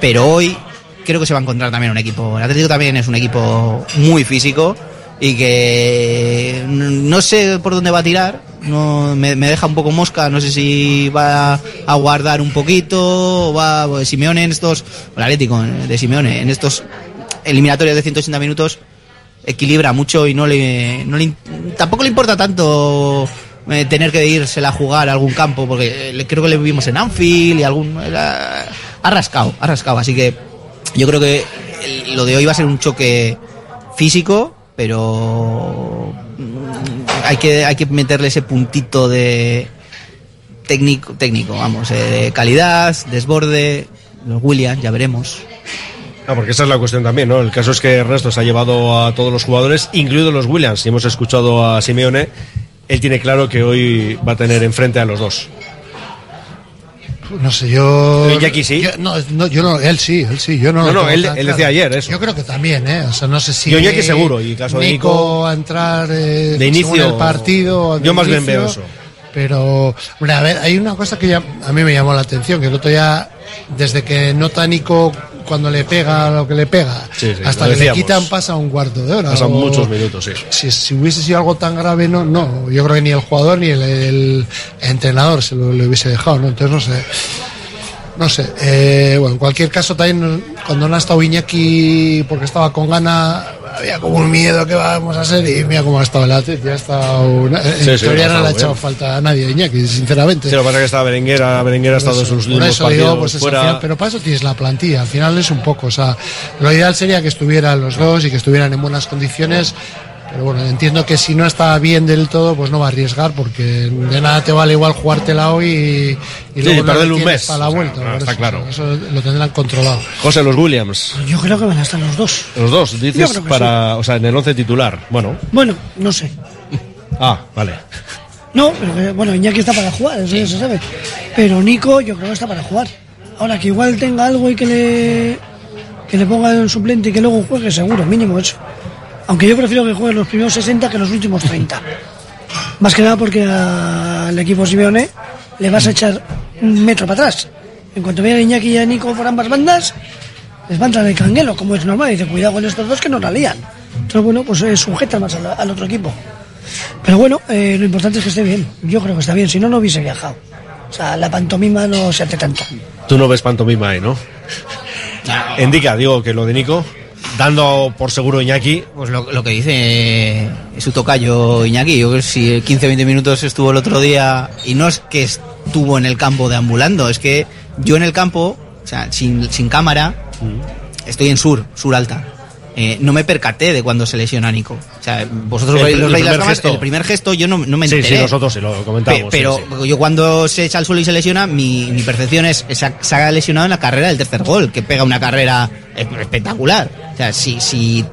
Pero hoy creo que se va a encontrar también un equipo. El Atlético también es un equipo muy físico y que no sé por dónde va a tirar. No, me, me deja un poco mosca, no sé si va a guardar un poquito, o va pues, Simeone en estos, el Atlético de Simeone, en estos eliminatorios de 180 minutos, equilibra mucho y no le, no tampoco le importa tanto eh, tener que irse a jugar a algún campo, porque eh, creo que le vimos en Anfield y algún... era- ha rascado, ha rascado, así que yo creo que lo de hoy va a ser un choque físico, pero mm, hay que, hay que meterle ese puntito de técnico, técnico vamos, eh, de calidad, desborde, los Williams, ya veremos. Ah, porque esa es la cuestión también, ¿no? El caso es que Ernesto se ha llevado a todos los jugadores, incluidos los Williams. Y hemos escuchado a Simeone. Él tiene claro que hoy va a tener enfrente a los dos. No sé, yo. Eh, Jackie sí. Yo, no, no, yo no, él sí, él sí. Yo no, No, no, él- él decía ayer eso. Yo creo que también, ¿eh? O sea, no sé si. Yo Iñaki seguro, y caso de Nico- a entrar eh, De inicio, según el partido. de yo más bien inicio, veo eso. Pero, hombre, a ver, hay una cosa que ya a mí me llamó la atención, que el otro día, desde que nota Nico cuando le pega lo que le pega, Sí, sí, hasta que le quitan pasa un cuarto de hora. Pasan o- muchos minutos, sí. si, si hubiese sido algo tan grave, no, no, yo creo que ni el jugador ni el, el entrenador se lo, lo hubiese dejado, ¿no? Entonces no sé. No sé, eh, bueno, en cualquier caso también cuando no ha estado Iñaki porque estaba con gana, había como un miedo que vamos a hacer y mira cómo ha estado el Atleti, ha estado una- en Sí, teoría no le ha echado falta a nadie Iñaki, sinceramente. Sí, lo que pasa es que está Berenguera, Berenguera ha estado en sus últimos eso partidos digo, pues fuera. final, pero para eso tienes la plantilla, al final es un poco, o sea, lo ideal sería que estuvieran los dos y que estuvieran en buenas condiciones, pero bueno, entiendo que si no está bien del todo, pues no va a arriesgar, porque de nada te vale igual jugártela hoy y, y Sí, luego no un mes. para la vuelta. Está eso, claro. Eso lo tendrán controlado. José, los Williams. Yo creo que van a estar los dos. Los dos, dices, para, o sea, en el once titular. Bueno, Bueno, no sé. *laughs* ah, vale. No, pero que, bueno, Iñaki está para jugar, eso ya se sabe. Pero Nico yo creo que está para jugar. Ahora que igual tenga algo y que le que le ponga en suplente y que luego juegue seguro, mínimo eso. Aunque yo prefiero que juegue los primeros 60 que los últimos 30. Más que nada porque al equipo Simeone le vas a echar un metro para atrás. En cuanto vea a Iñaki y a Nico por ambas bandas, les va a entrar el canguelo, como es normal. Y dice, cuidado con estos dos que no la lían. Entonces, bueno, pues eh, sujeta más al, al otro equipo. Pero bueno, eh, lo importante es que esté bien. Yo creo que está bien, si no, no hubiese viajado. O sea, la pantomima no se hace tanto. Tú no ves pantomima ahí, ¿no? Indica, digo, que lo de Nico, dando por seguro Iñaki. Pues lo, lo que dice eh, su tocayo Iñaki, yo creo que si 15-20 minutos estuvo el otro día y no es que estuvo en el campo deambulando, es que yo en el campo, o sea, sin, sin cámara, estoy en sur, sur alta. Eh, no me percaté de cuando se lesiona Nico. O sea, vosotros El- veis el los veis las primer cámaras, gesto. el primer gesto yo no, no me Sí, enteré. sí, nosotros sí lo comentamos. Pe- pero sí, sí. yo cuando se echa al suelo y se lesiona, mi, mi percepción es que se ha, lesionado en la carrera del tercer gol, que pega una carrera esp- espectacular. O sea, si, si,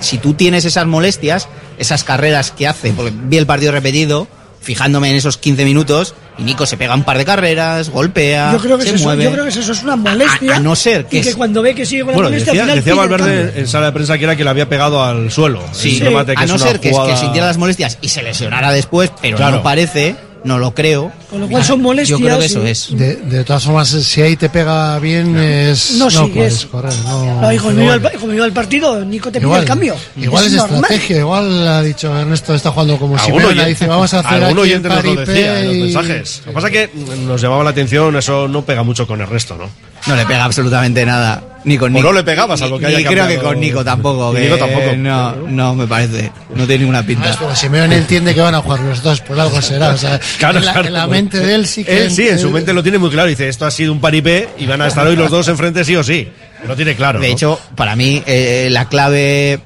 si tú tienes esas molestias, esas carreras que hace, porque vi el partido repetido, fijándome en esos 15 minutos, y Nico se pega un par de carreras, golpea, Yo creo que se es eso, mueve. yo creo que es eso es una molestia. A- a no ser que y que es- cuando ve que sigue con la Bueno, molestia, decía, al final decía Valverde en sala de prensa que era que le había pegado al suelo. Sí, que a no ser que, jugada- que sintiera las molestias y se lesionara después, pero Claro. no parece, no lo creo. Con lo cual son molestias. Yo creo que eso y- es. De, de todas formas, si ahí te pega bien, es, No no, sigues. puedes correr. No, No, y como iba, al, bueno. pa- como iba al partido, Nico te pide Igual, el cambio. igual es, estrategia, igual ha dicho Ernesto está jugando como oyente- dice vamos a hacer el oyente nos lo decía en los mensajes. Lo que pasa es que nos llamaba la atención, eso no pega mucho con el resto, ¿no? No le pega absolutamente nada. Ni con O Nico. no le pegaba, salvo que Ni haya creo que con Nico tampoco. Nico tampoco. No, no me parece. No tiene ninguna pinta. Pero Simeone entiende que van a jugar los dos, por algo será. O sea, Claro, en, la, claro. en la mente de él sí que. Él sí, en su mente lo tiene muy claro. Dice, esto ha sido un paripé y van a estar hoy los dos enfrente sí o sí. Lo tiene claro. De ¿no? hecho, para mí, eh, la clave.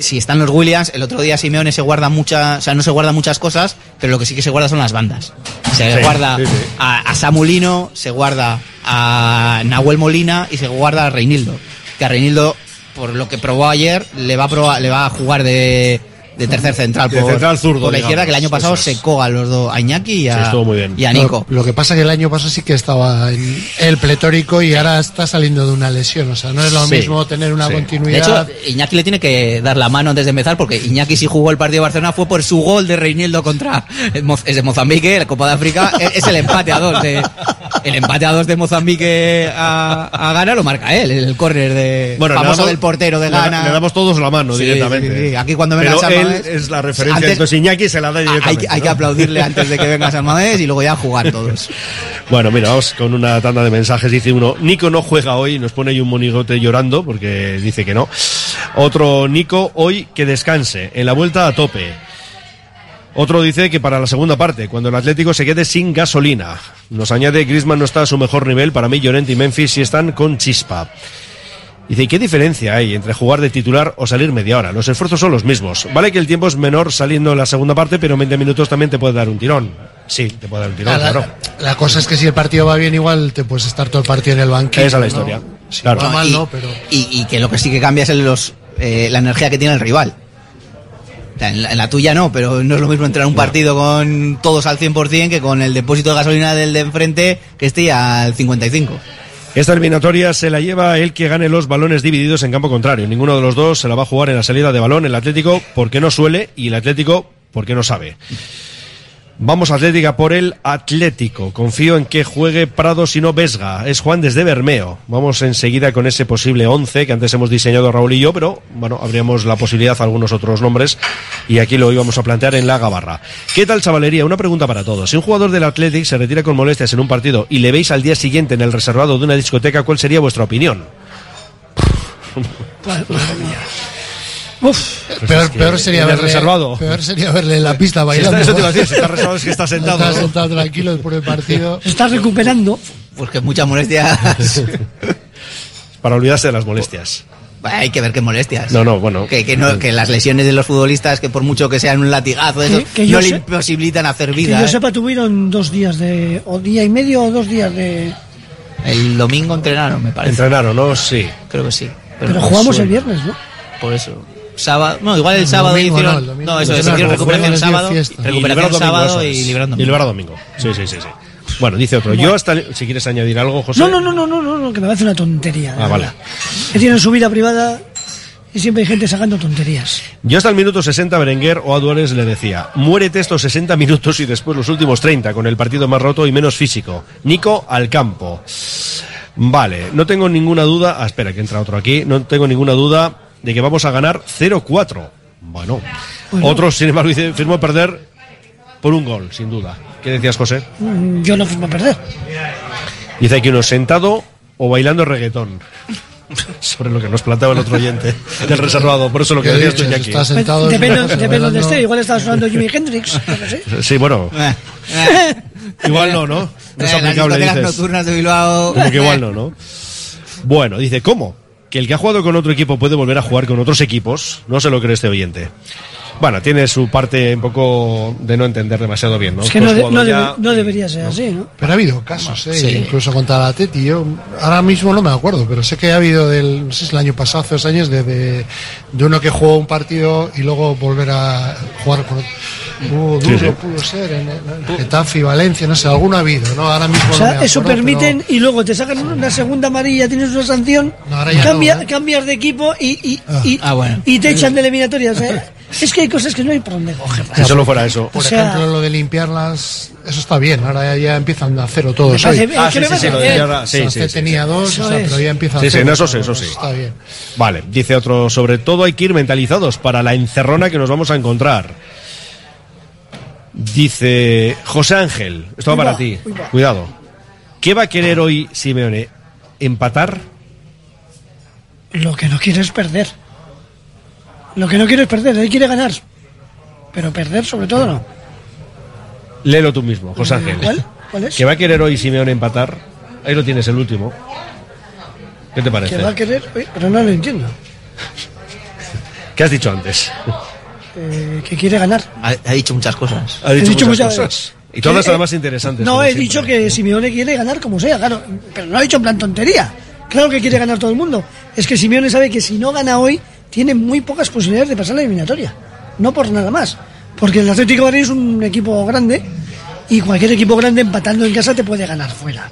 Si están los Williams, el otro día Simeone se guarda muchas, o sea, no se guarda muchas cosas, pero lo que sí que se guarda son las bandas. Se Sí, guarda sí, sí. A, a Samulino, se guarda a Nahuel Molina y se guarda a Reinildo. Que a Reinildo, por lo que probó ayer, le va a, probar- le va a jugar de, de tercer central por, central zurdo, por la izquierda, digamos, que el año pasado es. secó a los dos, a Iñaki y Sí, a, estuvo muy bien. y a Nico. Lo, lo que pasa es que el año pasado sí que estaba en el pletórico y ahora está saliendo de una lesión. O sea, no es lo Sí, mismo tener una sí. continuidad. De hecho, Iñaki le tiene que dar la mano antes de empezar, porque Iñaki si jugó el partido de Barcelona fue por su gol de Reinildo contra es de Mozambique, la Copa de África, es es el empate a dos. de- el empate a dos de Mozambique a, a Ghana lo marca él, el córner de Bueno, le famoso damos- del portero de le Ghana. Le, damos todos la mano Sí, directamente. sí, sí. Aquí cuando venga Pero él es la referencia. antes- entonces Iñaki se la da directamente. hay que ¿no? aplaudirle antes de que venga San Mamés y luego ya jugar todos. *laughs* Bueno, mira, vamos con una tanda de mensajes. Dice uno, Nico no juega hoy, nos pone ahí un monigote llorando porque dice que no. Otro, Nico, hoy que descanse, en la vuelta a tope. Otro dice que para la segunda parte, cuando el Atlético se quede sin gasolina. Nos añade, Griezmann no está a su mejor nivel, para mí Llorente y Memphis sí están con chispa. Dice, ¿y qué diferencia hay entre jugar de titular o salir media hora? Los esfuerzos son los mismos. Vale que el tiempo es menor saliendo en la segunda parte, pero en 20 minutos también te puede dar un tirón. Sí, te puede dar un tirón, la, claro. la cosa es que si el partido va bien, igual te puedes estar todo el partido en el banquillo. Esa es la ¿no? historia. Sí, Claro. No, mal, y, no, pero. y- y que lo que sí que cambia es el- los, eh, la energía que tiene el rival. La, en la tuya no, pero no es lo mismo entrar a un partido con todos al 100% que con el depósito de gasolina del de enfrente que esté al 55. Esta eliminatoria se la lleva el que gane los balones divididos en campo contrario. Ninguno de los dos se la va a jugar en la salida de balón. El Atlético porque no suele y el Atlético porque no sabe. Vamos Atlética por el Atlético. Confío en que juegue Prado si no Vesga. Es Juan desde Bermeo. Vamos enseguida con ese posible 11 que antes hemos diseñado Raúl y yo, pero bueno, habríamos la posibilidad de algunos otros nombres y aquí lo íbamos a plantear en la Gabarra. ¿Qué tal, chavalería? Una pregunta para todos. Si un jugador del Atlético se retira con molestias en un partido y le veis al día siguiente en el reservado de una discoteca, ¿cuál sería vuestra opinión? Madre mía. Uf, peor, es que peor sería verle, reservado. Peor sería verle en la pista Si bailando. está- eso te iba a decir, si está reservado es que está sentado, Está ¿no? sentado tranquilo después del partido. se *laughs* está recuperando. Porque muchas molestias. *laughs* Para olvidarse de las molestias. Hay que ver qué molestias. No, no, bueno. Que, que, no- que las lesiones de los futbolistas, que por mucho que sean un latigazo, Que- eso, que no le imposibilitan hacer Que vida. yo ¿eh? sepa, tuvieron dos días de. o día y medio o dos días de. El domingo entrenaron, me parece. Entrenaron, ¿no? Sí. Creo que sí. Pero, jugamos suena. el viernes, ¿no? Por eso. Sábado, no, igual el, El sábado domingo hicieron. no, el domingo no, eso, es, recuperación sábado, recuperación domingo, sábado y es. librando. Y liberado domingo. Sí, sí, sí, sí. Bueno, dice otro. Yo hasta, si quieres añadir algo, José. No, no, no, no, no, no, no, que me parece una tontería. Ah, vale. Que tienen su vida privada y siempre hay gente sacando tonterías. Yo hasta el minuto 60 Berenguer o Aduares le decía, muérete estos 60 minutos y después los últimos 30 con el partido más roto y menos físico. Nico al campo. Vale, no tengo ninguna duda, ah, espera que entra otro aquí, no tengo ninguna duda de que vamos a ganar 0-4. Bueno, Bueno. otros sin embargo dice, firmo perder por un gol, sin duda. ¿Qué decías, José? Mm, Yo no firmo a perder. Dice aquí uno sentado o bailando reggaetón. Sobre lo que nos planteaba el otro oyente del reservado, por eso lo que ¿Qué decía dices? estoy aquí. Está sentado en Depende, donde esté. Igual estaba sonando Jimi Hendrix. sé. Sí, bueno, *laughs* igual no, ¿no? No es eh, las aplicable, dices. nocturnas de Bilbao. Como que igual no, ¿no? *laughs* Bueno, dice, ¿cómo? Que el que ha jugado con otro equipo puede volver a jugar con otros equipos. No se lo cree este oyente. Bueno, tiene su parte un poco de no entender demasiado bien, ¿no? Es que no, has de- no, ya- debe- no debería ser así, ¿no? Pero ha habido casos, ¿eh? Sí. incluso contra la Atleti. Yo ahora mismo no me acuerdo, pero sé que ha habido del, no sé si el año pasado, hace dos años, de, de, de uno que jugó un partido y luego volver a jugar con otro. Uh, Sí, duro sí. pudo ser en, en Getafe y Valencia, no sé, alguno ha habido, ¿no? Ahora mismo O no sea, eso acuerdo, permiten y luego te sacan una segunda amarilla, tienes una sanción, No, ahora ya cambia- no, ¿eh? cambias de equipo y, y, y, Ah, bueno. y te echan de eliminatoria. O sea, es que hay cosas que no hay por dónde cogerlas. Si solo fuera eso. Por O sea- ejemplo, lo de limpiarlas, eso está bien. Ahora ya, ya empiezan a cero todos. Hoy. Ah, que sí, me sí, sí, lo de sí, sí, sí. tenía dos, Eso o sea, es. pero ya empieza a Sí, sí, cero eso sí, todo, eso sí. Está bien. Vale, dice otro, sobre todo hay que ir mentalizados para la encerrona que nos vamos a encontrar. Dice José Ángel, esto va para ti, cuidado. ¿Qué va a querer hoy Simeone? ¿Empatar? Lo que no quiere es perder. Lo que no quiere es perder, él quiere ganar. Pero perder sobre todo no. Léelo tú mismo, José Ángel. ¿Cuál? ¿Cuál es? ¿Que va a querer hoy Simeone empatar? Ahí lo tienes, el último. ¿Qué te parece? Que va a querer, pero no lo entiendo. ¿Qué has dicho antes? Eh, que quiere ganar. Ha, ha dicho muchas cosas. Ha dicho, He dicho muchas muchas- cosas. Y todas que- además interesantes. No, he siempre. dicho que Simeone quiere ganar como sea, claro. Pero no he dicho en plan tontería. Claro que quiere ganar todo el mundo. Es que Simeone sabe que si no gana hoy, tiene muy pocas posibilidades de pasar la eliminatoria. No por nada más. Porque el Atlético de Madrid es un equipo grande y cualquier equipo grande empatando en casa te puede ganar fuera.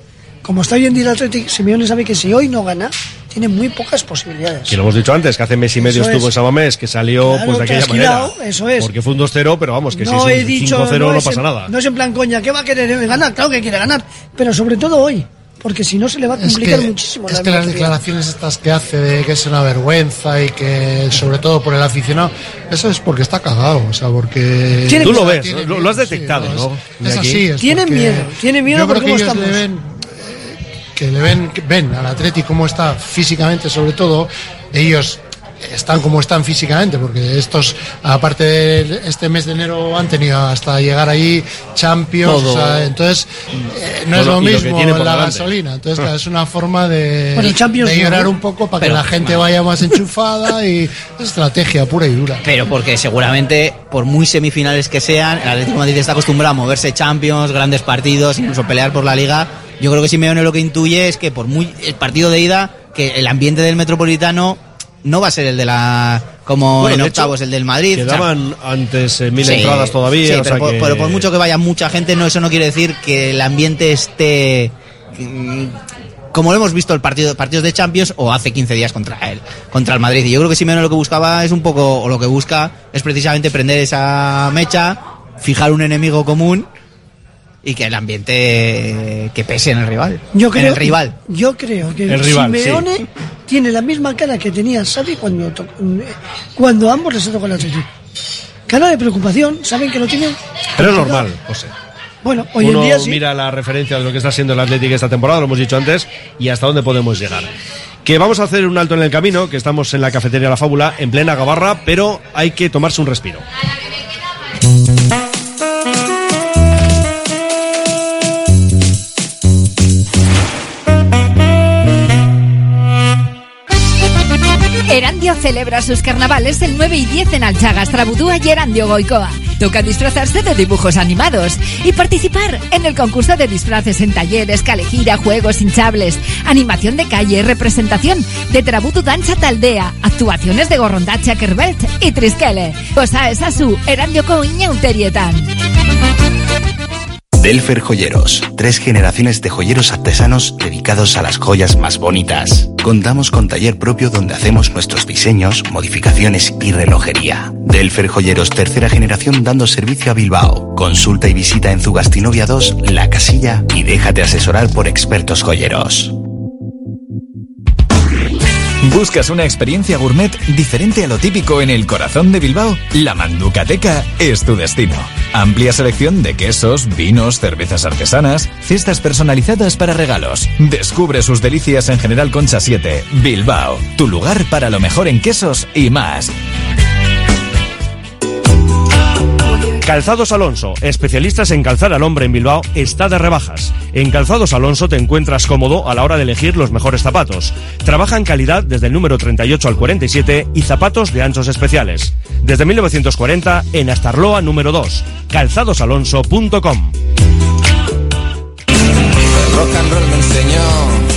Como está hoy en día el Atlético, Simeone sabe que si hoy no gana, tiene muy pocas posibilidades. Que lo hemos dicho antes, que hace mes y medio Eso estuvo es. en Samamés, que salió Claro, pues de aquella manera. eso es. Porque fue un 2-0, pero vamos, que no si es un dicho 5-0 no, es pasa en- nada. No es en plan coña, ¿qué va a querer ganar? Claro que quiere ganar, pero sobre todo hoy, porque si no se le va a Es complicar que, muchísimo. es la que las declaraciones estas que hace de que es una vergüenza y que sobre todo por el aficionado, eso es porque está cagado, o sea, porque... Tú lo ves, tiene lo, has detectado, sí, ¿no? Es, es así. es Tiene porque miedo, tiene miedo Yo creo por que cómo ellos le estamos. ven, eh, que le ven, ven al Atleti cómo está físicamente, sobre todo, ellos están como están físicamente, porque estos, aparte de este mes de enero, han tenido hasta llegar ahí Champions, Todo. o sea, entonces eh, no es Bueno, lo lo mismo por la delante. gasolina, entonces claro, es una forma de, Bueno, de llorar ¿no? un poco para Pero- que la gente vaya más enchufada y es estrategia pura y dura. Pero porque seguramente, por muy semifinales que sean, el Atlético de Madrid está acostumbrado a moverse Champions, grandes partidos, incluso pelear por la Liga. Yo creo que Simeone lo que intuye es que por muy el partido de ida, que el ambiente del Metropolitano no va a ser el de la como Bueno, en hecho, octavos el del Madrid. O sea, Quedaban antes eh, mil sí, entradas todavía. sí, o pero, sea por, que- pero por mucho que vaya mucha gente, no eso no quiere decir que el ambiente esté mm, como lo hemos visto el partido partidos de Champions o hace 15 días contra él, contra el Madrid. Y yo creo que Simeone lo que buscaba es un poco o lo que busca es precisamente prender esa mecha, fijar un enemigo común y que el ambiente que pese en el rival. Yo creo, en el rival. Yo creo que El rival, Simeone sí. tiene la misma cara que tenía Xavi cuando, cuando ambos les tocó el Atlético. Cara de preocupación, saben que lo tienen. Pero es normal, José. Bueno, hoy Uno en día sí. mira la referencia de lo que está siendo el Atlético esta temporada, lo hemos dicho antes, y hasta dónde podemos llegar. Que vamos a hacer un alto en el camino, que estamos en la cafetería La Fábula, en plena gabarra, pero hay que tomarse un respiro. Celebra sus carnavales el 9 y 10 en Alchagas, Trabudúa y Erandio Goicoa. Toca disfrazarse de dibujos animados y participar en el concurso de disfraces en talleres, calejira, juegos hinchables, animación de calle, representación de Trabutu Dancha Taldea, actuaciones de Gorrondacha Kerbelt y Trisquele. Cosa es a su Erandio Coiñeuterietan. Delfer Joyeros, tres generaciones de joyeros artesanos dedicados a las joyas más bonitas. Contamos con taller propio donde hacemos nuestros diseños, modificaciones y relojería. Delfer Joyeros, tercera generación dando servicio a Bilbao. Consulta y visita en Zugastinovia 2, La Casilla y déjate asesorar por expertos joyeros. ¿Buscas una experiencia gourmet diferente a lo típico en el corazón de Bilbao? La Manducateca es tu destino. Amplia selección de quesos, vinos, cervezas artesanas, cestas personalizadas para regalos. Descubre sus delicias en General Concha 7, Bilbao, tu lugar para lo mejor en quesos y más. Calzados Alonso, especialistas en calzar al hombre en Bilbao, está de rebajas. En Calzados Alonso te encuentras cómodo a la hora de elegir los mejores zapatos. Trabaja en calidad desde el número 38 al 47 y zapatos de anchos especiales. Desde 1940 en Astarloa número 2. calzadosalonso.com.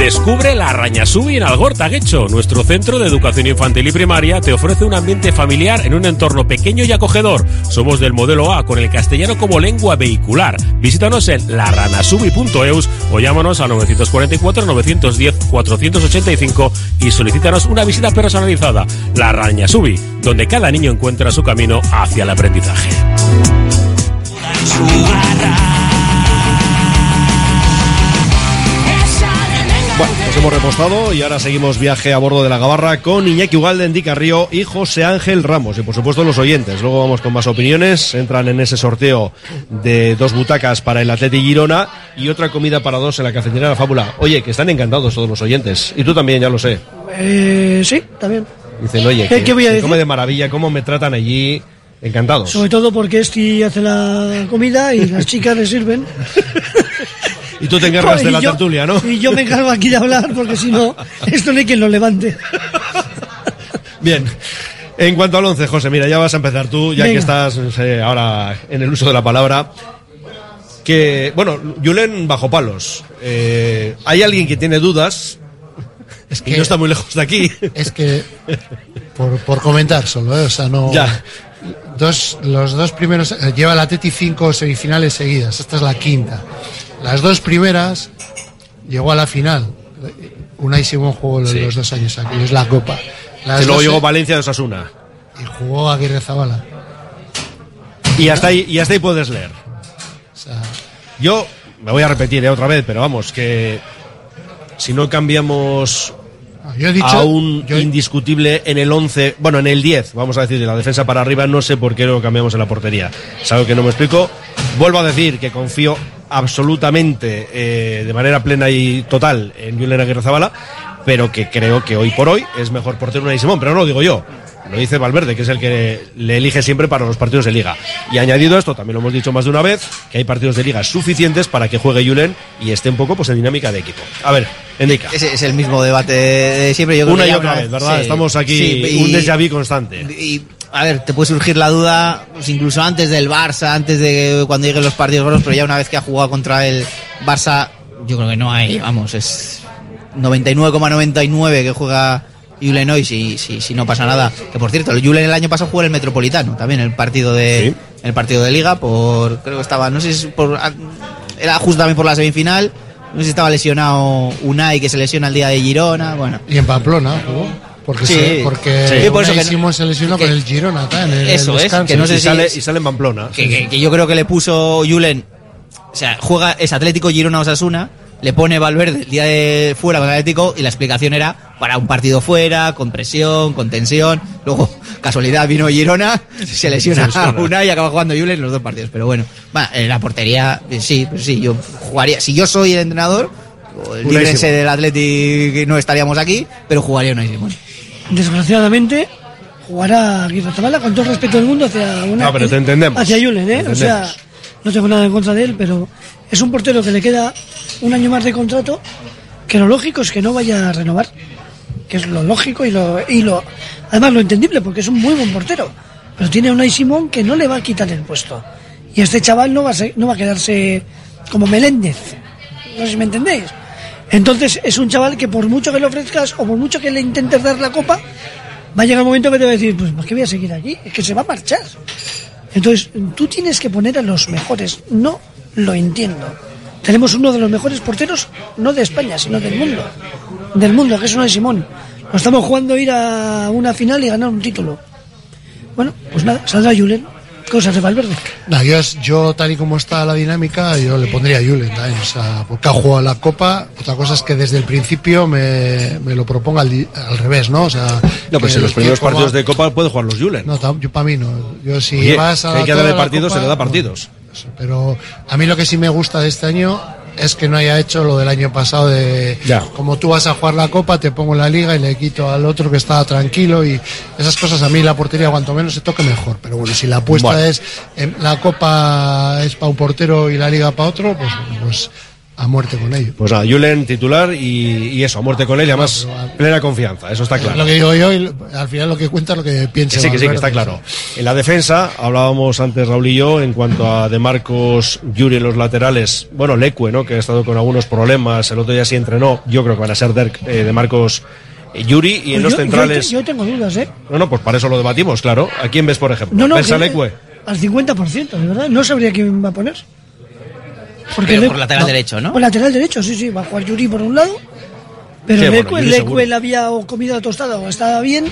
Descubre la Rañasubi en Algortaguecho. Nuestro centro de educación infantil y primaria te ofrece un ambiente familiar en un entorno pequeño y acogedor. Somos del modelo A con el castellano como lengua vehicular. Visítanos en laranasubi.eus o llámanos al 944 910 485 y solicítanos una visita personalizada. La Rañasubi, donde cada niño encuentra su camino hacia el aprendizaje. Hemos repostado y ahora seguimos viaje a bordo de la Gabarra con Iñaki Ugalde, Endica Río y José Ángel Ramos. Y por supuesto los oyentes. Luego vamos con más opiniones. Entran en ese sorteo de dos butacas para el Atleti Girona y otra comida para dos en la cafetería de la Fábula. Oye, que están encantados todos los oyentes. Y tú también, ya lo sé. Eh, sí, también. Dicen, oye, ¿Qué- que, qué voy a decir? come de maravilla, cómo me tratan allí. Encantados. Sobre todo porque este hace la comida y las chicas le sirven. *laughs* Y tú te encargas Y de la yo- tertulia, ¿no? Y yo me encargo aquí de hablar porque si no, esto no hay quien lo levante. Bien. En cuanto al 11, José, mira, ya vas a empezar tú, ya Venga. que estás sé, ahora en el uso de la palabra. Que, bueno, Julen bajo palos. Eh, Hay alguien que tiene dudas. Es que no está muy lejos de aquí. Es que, por, por comentar solo, ¿eh? o sea, no. Ya. Dos, los dos primeros. eh, Lleva la Teti cinco semifinales seguidas, esta es la quinta. Las dos primeras llegó a la final. Una y Simón jugó los, Sí. los dos años aquí, es la Copa. Las Que luego llegó Valencia de Osasuna. y jugó Aguirre Zabala. Y hasta ahí, y hasta ahí puedes leer. O sea, Yo me voy a repetir eh, otra vez, pero vamos, que si no cambiamos yo he dicho. a un indiscutible en el 11, bueno, en el 10, vamos a decir, de la defensa para arriba, no sé por qué lo cambiamos en la portería. Es algo que no me explico. Vuelvo a decir que confío absolutamente, eh, de manera plena y total, en Julen Aguirre Zabala, pero que creo que hoy por hoy es mejor portero Unai Simón, pero no lo digo yo. Lo dice Valverde, que es el que le elige siempre para los partidos de liga. Y añadido esto, también lo hemos dicho más de una vez, que hay partidos de liga suficientes para que juegue Julen y esté un poco pues en dinámica de equipo. A ver, Endica. Ese es el mismo debate de siempre. Yo creo Una que y otra una- vez, ¿verdad? sí, Estamos aquí, sí, y- un déjà vu constante. Y a ver, te puede surgir la duda, pues incluso antes del Barça, antes de cuando lleguen los partidos pero ya una vez que ha jugado contra el Barça, yo creo que no hay, vamos, es 99,99 que juega Julen hoy si, si, si no pasa nada. Que por cierto, el Julen el año pasado jugó en el Metropolitano, también el partido de el partido de Liga, por creo que estaba, no sé si por era justo también por la semifinal. No sé si estaba lesionado Unai, que se lesiona el día de Girona. Bueno, Y en Pamplona jugó. Porque, Sí. se, porque Sí, por eso que- se lesionó con el Girona, en el, Eso el es, descanso. que no sé y, si- sale, y sale en Pamplona. que, que- que yo creo que le puso Julen, o sea, juega es Atlético Girona Osasuna, le pone Valverde el día de fuera con Atlético y la explicación era para un partido fuera, con presión, con tensión. Luego, *laughs* casualidad, vino Girona, se lesiona lesiona. una y acaba jugando Julen los dos partidos. Pero bueno, va, en la portería, eh, sí, pues sí, yo jugaría. Si yo soy el entrenador, Simón. del Atlético no estaríamos aquí, pero jugaría Unai Simón. Desgraciadamente, jugará Aguirre Zabala con todo el respeto del mundo hacia una. No, pero te entendemos. Hacia Julen, ¿eh? O sea, no tengo nada en contra de él, pero es un portero que le queda un año más de contrato, que lo lógico es que no vaya a renovar. Que es lo lógico y lo, y lo. Además, lo entendible, porque es un muy buen portero. Pero tiene a Unai Simón que no le va a quitar el puesto. Y este chaval no va a, no va a quedarse como Meléndez. No sé si me entendéis. Entonces es un chaval que por mucho que le ofrezcas o por mucho que le intentes dar la copa, va a llegar un momento que te va a decir, pues ¿por qué voy a seguir aquí? Es que se va a marchar. Entonces tú tienes que poner a los mejores. No lo entiendo. Tenemos uno de los mejores porteros, no de España, sino del mundo. Del mundo, que es uno de Simón. Nos estamos jugando a ir a una final y ganar un título. Bueno, pues nada, saldrá Julen. Cosas de Valverde. No, yo, yo, tal y como está la dinámica, yo le pondría a Julen también, o sea, porque ha jugado la Copa. Otra cosa es que desde el principio me, me lo proponga al, di- al revés, ¿no? O sea, No, pues en los primeros coma- partidos de Copa puede jugar los Julen. No, yo para mí no. Yo si Oye, vas a hay que darle partidos, Copa, se le da no. partidos. Pero a mí lo que sí me gusta de este año es que no haya hecho lo del año pasado de Ya. como tú vas a jugar la copa, te pongo la liga y le quito al otro que estaba tranquilo y esas cosas a mí la portería cuanto menos se toque mejor. Pero bueno, si la apuesta Bueno. es en la copa es para un portero y la liga para otro, pues, pues a muerte con ello. Pues nada, Julen titular y, y eso, a muerte con él y además plena confianza, eso está claro. Lo que digo yo, y al final lo que cuenta es lo que Que piensa. sí, que sí, que está claro. En la defensa, hablábamos antes Raúl y yo, en cuanto a De Marcos, Yuri en los laterales, bueno, Lecue, ¿no? Que ha estado con algunos problemas, el otro día sí entrenó, yo creo que van a ser Derk, eh, De Marcos, eh, Yuri, y en Pues los yo- centrales... Yo, tengo dudas, ¿eh? No, no, pues para eso lo debatimos, claro. ¿A quién ves, por ejemplo? No, no, ¿Ves a Lecue? al 50%, de verdad. No sabría quién va a poner. Pero Le- por lateral derecho, ¿no? Por lateral derecho, sí, sí. Va a jugar Yuri por un lado. Pero Sí, bueno, Lecue, Yuri Lecue seguro. le había o comido la tostada o estaba bien.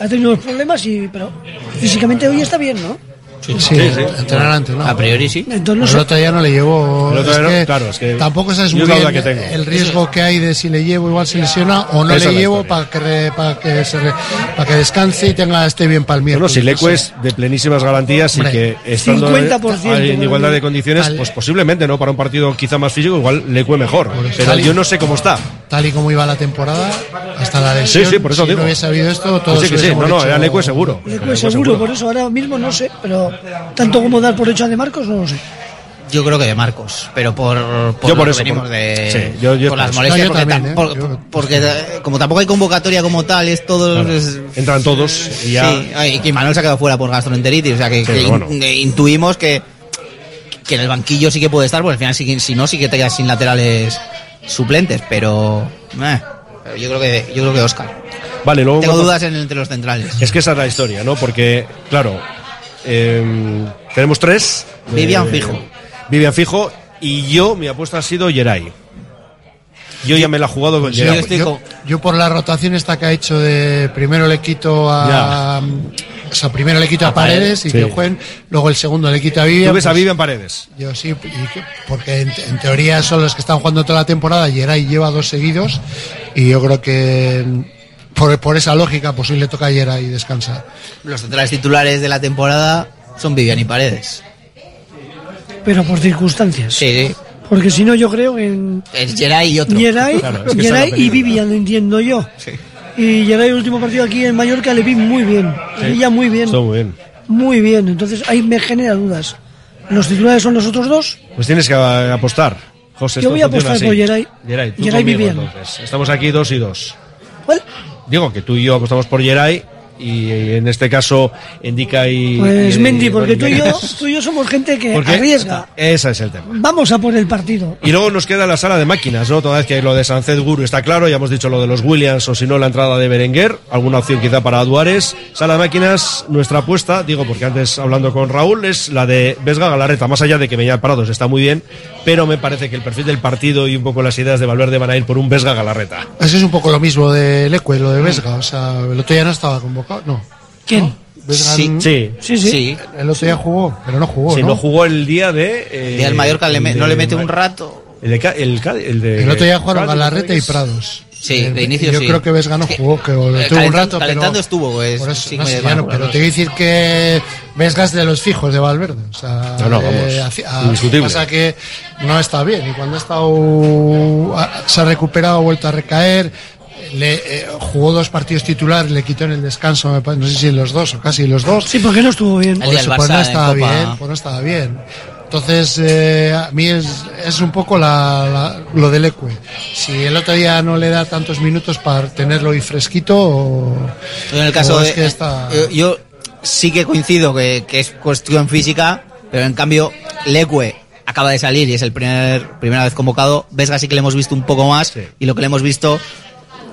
Ha tenido unos problemas, y, pero físicamente hoy está bien, ¿no? Sí, sí, entrenar antes, ¿no? A priori sí. Entonces el otro día no le llevo. El otro es que claro, es que tampoco sabes muy bien duda que tengo. el riesgo que hay de si le llevo igual se lesiona o no Esa le llevo para que re- para que se re- para que descanse y tenga esté bien para el Bueno, miércoles. si Lecue es de plenísimas garantías y que estando 50% en igualdad de condiciones, pues posiblemente, ¿no? Para un partido quizá más físico, igual Lecue mejor. Pero yo no sé cómo está. Tal y como iba la temporada, hasta la lesión. Sí, sí, por eso si digo. no hubiese habido esto, Sí, que sí, hubiésemos no, no, era seguro. Lecue seguro, por eso ahora mismo no sé. Pero tanto como dar por hecho a De Marcos, no lo sé. Yo creo que de Marcos, pero por, por Yo por lo eso, que venimos por- de sí, yo- yo por las molestias, No, yo porque, también, tam- por- Yo- porque, como tampoco hay convocatoria como tal, es todo es- Entran todos y ya. Sí, y que Manuel se ha quedado fuera por gastroenteritis, o sea que, in- intuimos que, que en el banquillo sí que puede estar, porque al final sí que- si no sí que te quedas sin laterales suplentes, pero, eh, pero yo creo que yo creo que Oscar. Vale, luego. Tengo cuando- dudas en- entre los centrales. Es que esa es la historia, ¿no? Porque, claro, em, tenemos tres. Vivian Eh, fijo. Vivian Fijo y yo, mi apuesta ha sido Yeray. Yo ya me la he jugado con Yo, Yeray. yo- yo por la rotación esta que ha hecho de primero le quito a o sea, primero le quito a, A Paredes, Paredes y sí. que jueguen, luego el segundo le quito a Vivian. ¿Tú ves a pues, Vivian Paredes? Yo sí, porque en, en teoría son los que están jugando toda la temporada. Yeray lleva dos seguidos y yo creo que por, por esa lógica pues hoy le toca a Yeray y descansa. Los centrales titulares de la temporada son Vivian y Paredes. Pero por circunstancias. Sí, sí. Porque si no, yo creo que en. Es Geray y otro. Geray, Claro, es que Geray y. Vivian, entiendo yo. Y Geray, el último partido aquí en Mallorca, le vi muy bien. Le vi ya muy bien. Está muy bien. Muy bien. Entonces ahí me genera dudas. Los titulares son los otros dos. Pues tienes que apostar. José, Yo voy a apostar así. por Yeray. Yeray, tú Yeray conmigo, Vivian. entonces. Estamos aquí dos y dos. ¿Cuál? Digo que tú y yo apostamos por Yeray y en este caso Indica y... Pues y- Mendy, porque tú y yo, Iglesias. tú y yo somos gente que Porque- arriesga. Ese es el tema. Vamos a por el partido. Y luego nos queda la sala de máquinas, ¿no? Toda vez que lo de Sanced Guru está claro, ya hemos dicho lo de los Williams o si no la entrada de Berenguer, alguna opción quizá para Duares. Sala de máquinas, nuestra apuesta, digo porque antes hablando con Raúl, es la de Vesga Galarreta, más allá de que Beñat Parados está muy bien, pero me parece que el perfil del partido y un poco las ideas de Valverde van a ir por un Vesga Galarreta. Ese es un poco lo mismo de Leque, lo de Vesga. O sea, el otro día no estaba convocado. No. ¿Quién? Vesga Sí. Sí. Sí, sí. El otro día jugó, pero no jugó. Si ¿no? no jugó el día de... eh, Día del Mallorca le me- el no le mete un rato. El de, el, el de El otro día jugaron Cádiz, Galarreta y ¿no? Prados. Sí, Eh, de inicio Yo sí. creo que Vesga no jugó, que lo eh, tuvo un calentando- rato. pero- calentando estuvo, pues, por eso, sí no no, a pero te voy a decir que Vesga es de los fijos de Valverde. O sea, No, no, eh, vamos, haci- a- indiscutible. Pasa que no está bien y cuando ha estado, ha- se ha recuperado, ha vuelto a recaer. Le, eh, jugó dos partidos titulares, le quitó en el descanso, no sé si los dos o casi los dos. Sí, porque no estuvo bien. El Por eso, pues no estaba bien, pues no estaba bien. Entonces, eh, a mí es, es un poco la, la- lo del Ecue. Si el otro día no le da tantos minutos para tenerlo ahí fresquito, o, En el caso o de. es que está... eh, yo sí que coincido que, que es cuestión física, pero en cambio, Leque acaba de salir y es el primer primera vez convocado. Vesga sí que le hemos visto un poco más y lo que le hemos visto.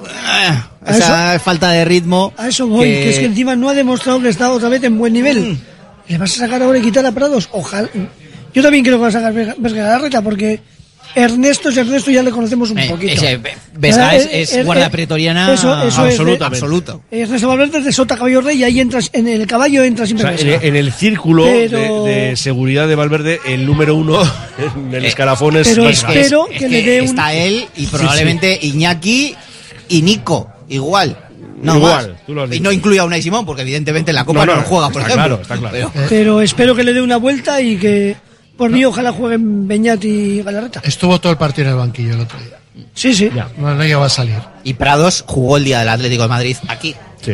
Eh, A esa falta de ritmo. A eso voy, que... es que encima no ha demostrado que está otra vez en buen nivel. Mm. ¿Le vas a sacar ahora y quitar a Prados? Ojalá. Yo también creo que va a sacar Vesga Vesga Galarreta porque Ernesto es Ernesto ya le conocemos un Eh, poquito. ese, Vesga ¿Verdad? es, es Eh, eh, guardia eh, pretoriana eso- eso es, absoluta, eh, absoluto. Ernesto Valverde es de Sota Caballo Rey y ahí entras, en el caballo entras O siempre sea, en, en el círculo Pero- de, de seguridad de Valverde, el número uno en el escalafón es pero Vesga. espero Es que le dé un- Está él y Sí, probablemente Iñaki y Nico, igual. No Igual, más. tú lo has Y no incluye a Unai Simón, porque evidentemente en la Copa No, no, no, lo juega, por está ejemplo. claro, está claro. Pero- *laughs* Pero espero que le dé una vuelta y que por mí ojalá jueguen Beñat y Galarreta. Estuvo todo el partido en el banquillo el otro día. Sí, sí. No, no llegó a salir. Y Prados jugó el día del Atlético de Madrid aquí. Sí.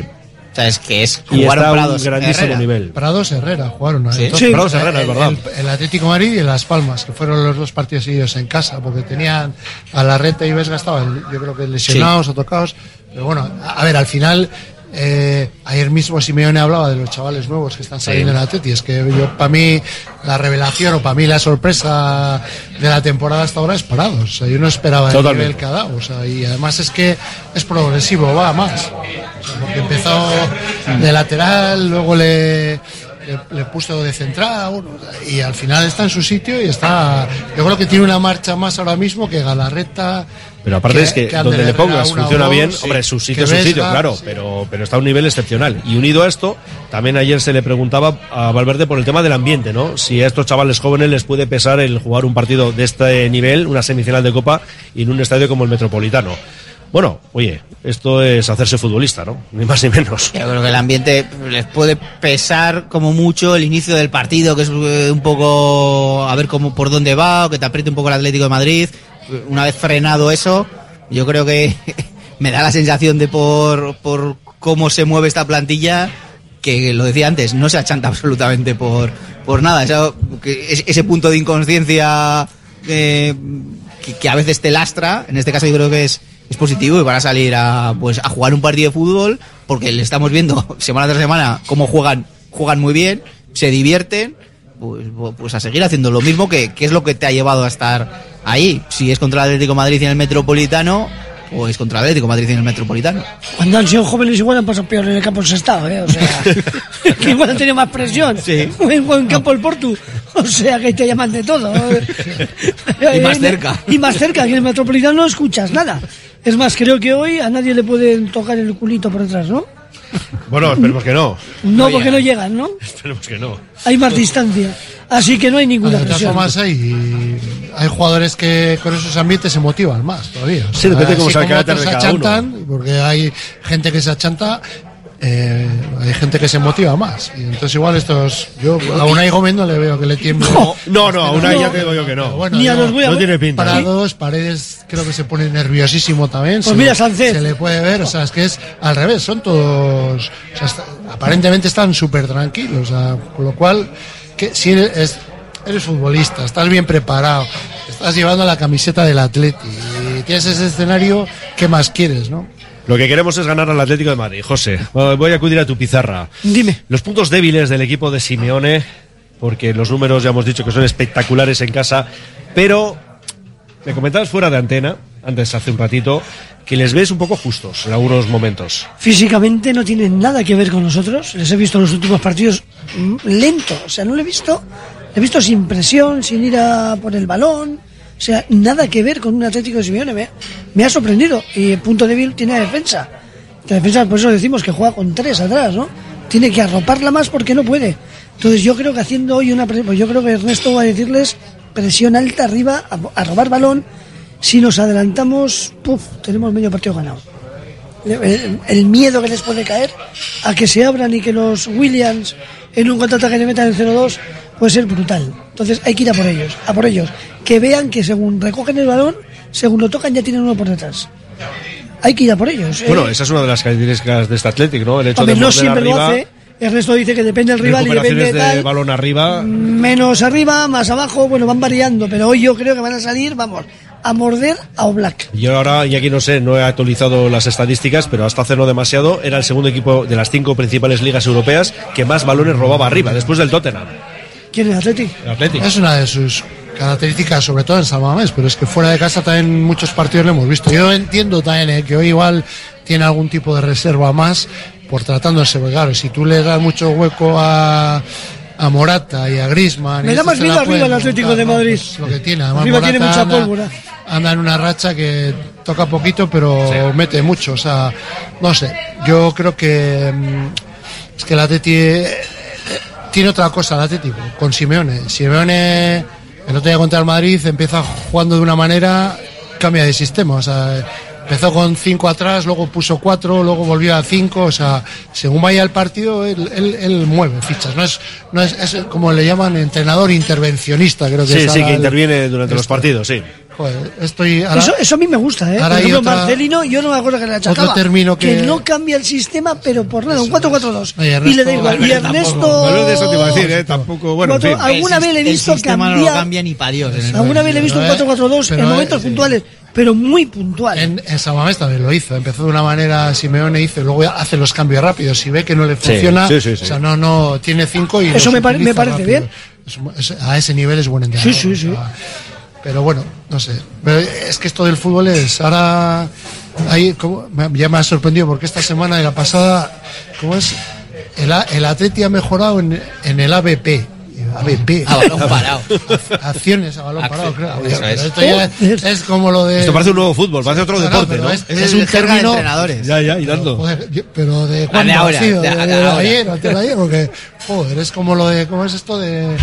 O sea, es que es Y jugaron un Prados. grandísimo Herrera. nivel. Prados Herrera jugaron. ¿no? Sí. Entonces, Sí, Prados Herrera, el, es verdad. El, el Atlético Madrid y el Las Palmas, que fueron los dos partidos seguidos en casa, porque tenían a Larreta y Vesga estaban, yo creo que lesionados o tocados. Pero bueno, a ver, al final, eh, ayer mismo Simeone hablaba de los chavales nuevos que están saliendo en el Atleti. Es que yo, para mí, la revelación o para mí la sorpresa de la temporada hasta ahora es Parados. O sea, yo no esperaba el nivel que ha dado. O sea, y además es que es progresivo, va a más. O sea, porque empezó de lateral, luego le, le, le puso de central y al final está en su sitio y está. Yo creo que tiene una marcha más ahora mismo que Galarreta. Pero aparte es que, donde le pongas funciona dos, bien, sí. hombre, su sitio es su sitio, claro, sí. pero, pero está a un nivel excepcional. Y unido a esto, también ayer se le preguntaba a Valverde por el tema del ambiente, ¿no? Si a estos chavales jóvenes les puede pesar el jugar un partido de este nivel, una semifinal de Copa, y en un estadio como el Metropolitano. Bueno, oye, esto es hacerse futbolista, ¿no? *laughs* Ni más ni menos. Yo creo que el ambiente les puede pesar como mucho el inicio del partido, que es eh, un poco a ver cómo por dónde va, o que te apriete un poco el Atlético de Madrid. Una vez frenado eso, yo creo que *laughs* me da la sensación de por, por cómo se mueve esta plantilla, que lo decía antes, no se achanta *laughs* absolutamente por, por nada. Eso, ese punto de inconsciencia eh, que, que a veces te lastra, en este caso yo creo que es, es positivo y van a salir a, pues, a jugar un partido de fútbol porque le estamos viendo *laughs* semana tras semana cómo juegan, juegan muy bien, se divierten, pues, pues a seguir haciendo lo mismo que, que es lo que te ha llevado a estar ahí. Si es contra el Atlético de Madrid y en el Metropolitano, o es contra el Atlético de Madrid y en el Metropolitano. Cuando han sido jóvenes igual han pasado peor en el campo del Sestao, ¿eh? O sea, *laughs* que igual han tenido más presión. Sí. O en, en campo del Portu. O sea, que te llaman de todo. *laughs* Y más cerca. Y más cerca, que en el Metropolitano no escuchas nada. Es más, creo que hoy a nadie le pueden tocar el culito por detrás, ¿no? Bueno, esperemos que no. No, porque no llegan, ¿no? Esperemos que no. Hay más distancia. Así que no hay ninguna De todas presión. formas, hay, hay jugadores que con esos ambientes se motivan más todavía. O Sí, depende cómo así sea el carácter otros de se cada uno. achantan, porque hay gente que se achanta, eh, hay gente que se motiva más. Y entonces igual estos, yo a Unai Gómez no le veo que le tiemble. No, no, a Unai No. ya te digo yo que no. Bueno, Ni a los voy a- No tiene pinta. Para ¿eh? dos, Paredes creo que se pone nerviosísimo también. Pues se, mira, le- Sánchez. se le puede ver, o sea, es que es al revés, son todos, o sea, está- aparentemente están súper tranquilos, o sea, con lo cual, que si eres, es- eres futbolista, estás bien preparado, estás llevando la camiseta del Atleti y tienes ese escenario, ¿qué más quieres, no? Lo que queremos es ganar al Atlético de Madrid. José, voy a acudir a tu pizarra. Dime. Los puntos débiles del equipo de Simeone, porque los números ya hemos dicho que son espectaculares en casa, pero me comentabas fuera de antena, antes hace un ratito, que les ves un poco justos en algunos momentos. Físicamente no tienen nada que ver con nosotros. Les he visto en los últimos partidos mm, lento. O sea, no le he visto. Le he visto sin presión, sin ir a por el balón. O sea, nada que ver con un Atlético de Simeone. Me, me ha sorprendido. Y el punto débil tiene la defensa. La defensa, por eso decimos que juega con tres atrás, ¿no? Tiene que arroparla más porque no puede. Entonces yo creo que haciendo hoy una... Pues yo creo que Ernesto va a decirles presión alta arriba, a, robar balón. Si nos adelantamos, puf, tenemos medio partido ganado. El, el miedo que les puede caer a que se abran y que los Williams en un contraataque le metan el 0-2 puede ser brutal. Entonces hay que ir a por ellos, a por ellos. Que vean que según recogen el balón, según lo tocan ya tienen uno por detrás. Hay que ir a por ellos. ¿eh? Bueno, esa es una de las características de este Atlético, ¿no? El hecho Hombre, de no siempre arriba, lo hace. Ernesto dice que depende del rival y depende de de balón arriba. Menos arriba, más abajo, bueno, van variando. Pero hoy yo creo que van a salir, vamos, a morder a Oblak. Yo ahora, y aquí no sé, no he actualizado las estadísticas, pero hasta hace no demasiado era el segundo equipo de las cinco principales ligas europeas que más balones robaba arriba, después del Tottenham. ¿Quién es Atleti? El Athletic. Es una de sus características, sobre todo en San Mamés, pero es que fuera de casa también muchos partidos lo hemos visto. Yo entiendo también eh, que hoy igual tiene algún tipo de reserva más por tratándose, porque claro, si tú le das mucho hueco a, a Morata y a Grisman. Me da más miedo arriba el Atlético de Madrid. lo que tiene, además Arriba tiene Morata mucha anda- pólvora. anda en una racha que toca poquito, pero mete mucho. O sea, no sé. Yo creo que mm, es que el Atleti tiene otra cosa, el Atlético, con Simeone. Simeone, el otro día contra el Madrid, empieza jugando de una manera, cambia de sistema. O sea, empezó con cinco atrás, luego puso cuatro, luego volvió a cinco. O sea, según vaya el partido, él, él- él mueve fichas. No es, no es, es como le llaman entrenador intervencionista, creo que Sí, es sí, que el- interviene durante los esto. partidos, sí. Joder, estoy ahora- Eso, eso a mí me gusta, ¿eh? Ahora ejemplo, otra- Marcelino, yo no me acuerdo que le achacaba. Otro término que- no cambia el sistema, pero por nada, un 4-4-2. Oye, Y le da igual. Y Ernesto. tampoco. Valverde eso te iba a decir, ¿eh? Tampoco, bueno, Cuatro- en fin. alguna El vez le he visto sistema no cambiar. lo cambia ni para Dios. en el- Alguna vez le he visto un Pero, eh, 4-4-2 en momentos eh, puntuales, pero muy puntual. En, en San Mamés también lo hizo, empezó de una manera Simeone hizo, y luego hace los cambios rápidos, si ve que no le funciona, sí, sí, sí. o sea, no, no, tiene cinco y Eso me parece rápido. bien. Es- es- a ese nivel es buen entrenador. Sí, sí, sí. o sea, pero bueno, no sé, pero es que esto del fútbol es, ahora, ahí, como- me- ya me ha sorprendido porque esta semana y la pasada, ¿cómo es? El, A- el Atleti ha mejorado en, en el ABP. ABP. A balón parado. Acciones a balón parado, creo. Eso Pero es. esto ya es como lo de. Esto parece un nuevo fútbol, parece otro No, deporte, pero ¿no? Es, es un jerga de término. entrenadores. Ya, ya, y dando. Joder, yo- pero de cuándo ahora, ha sido? de- de, de ayer, antes de ayer, porque joder, es como lo de cómo es esto de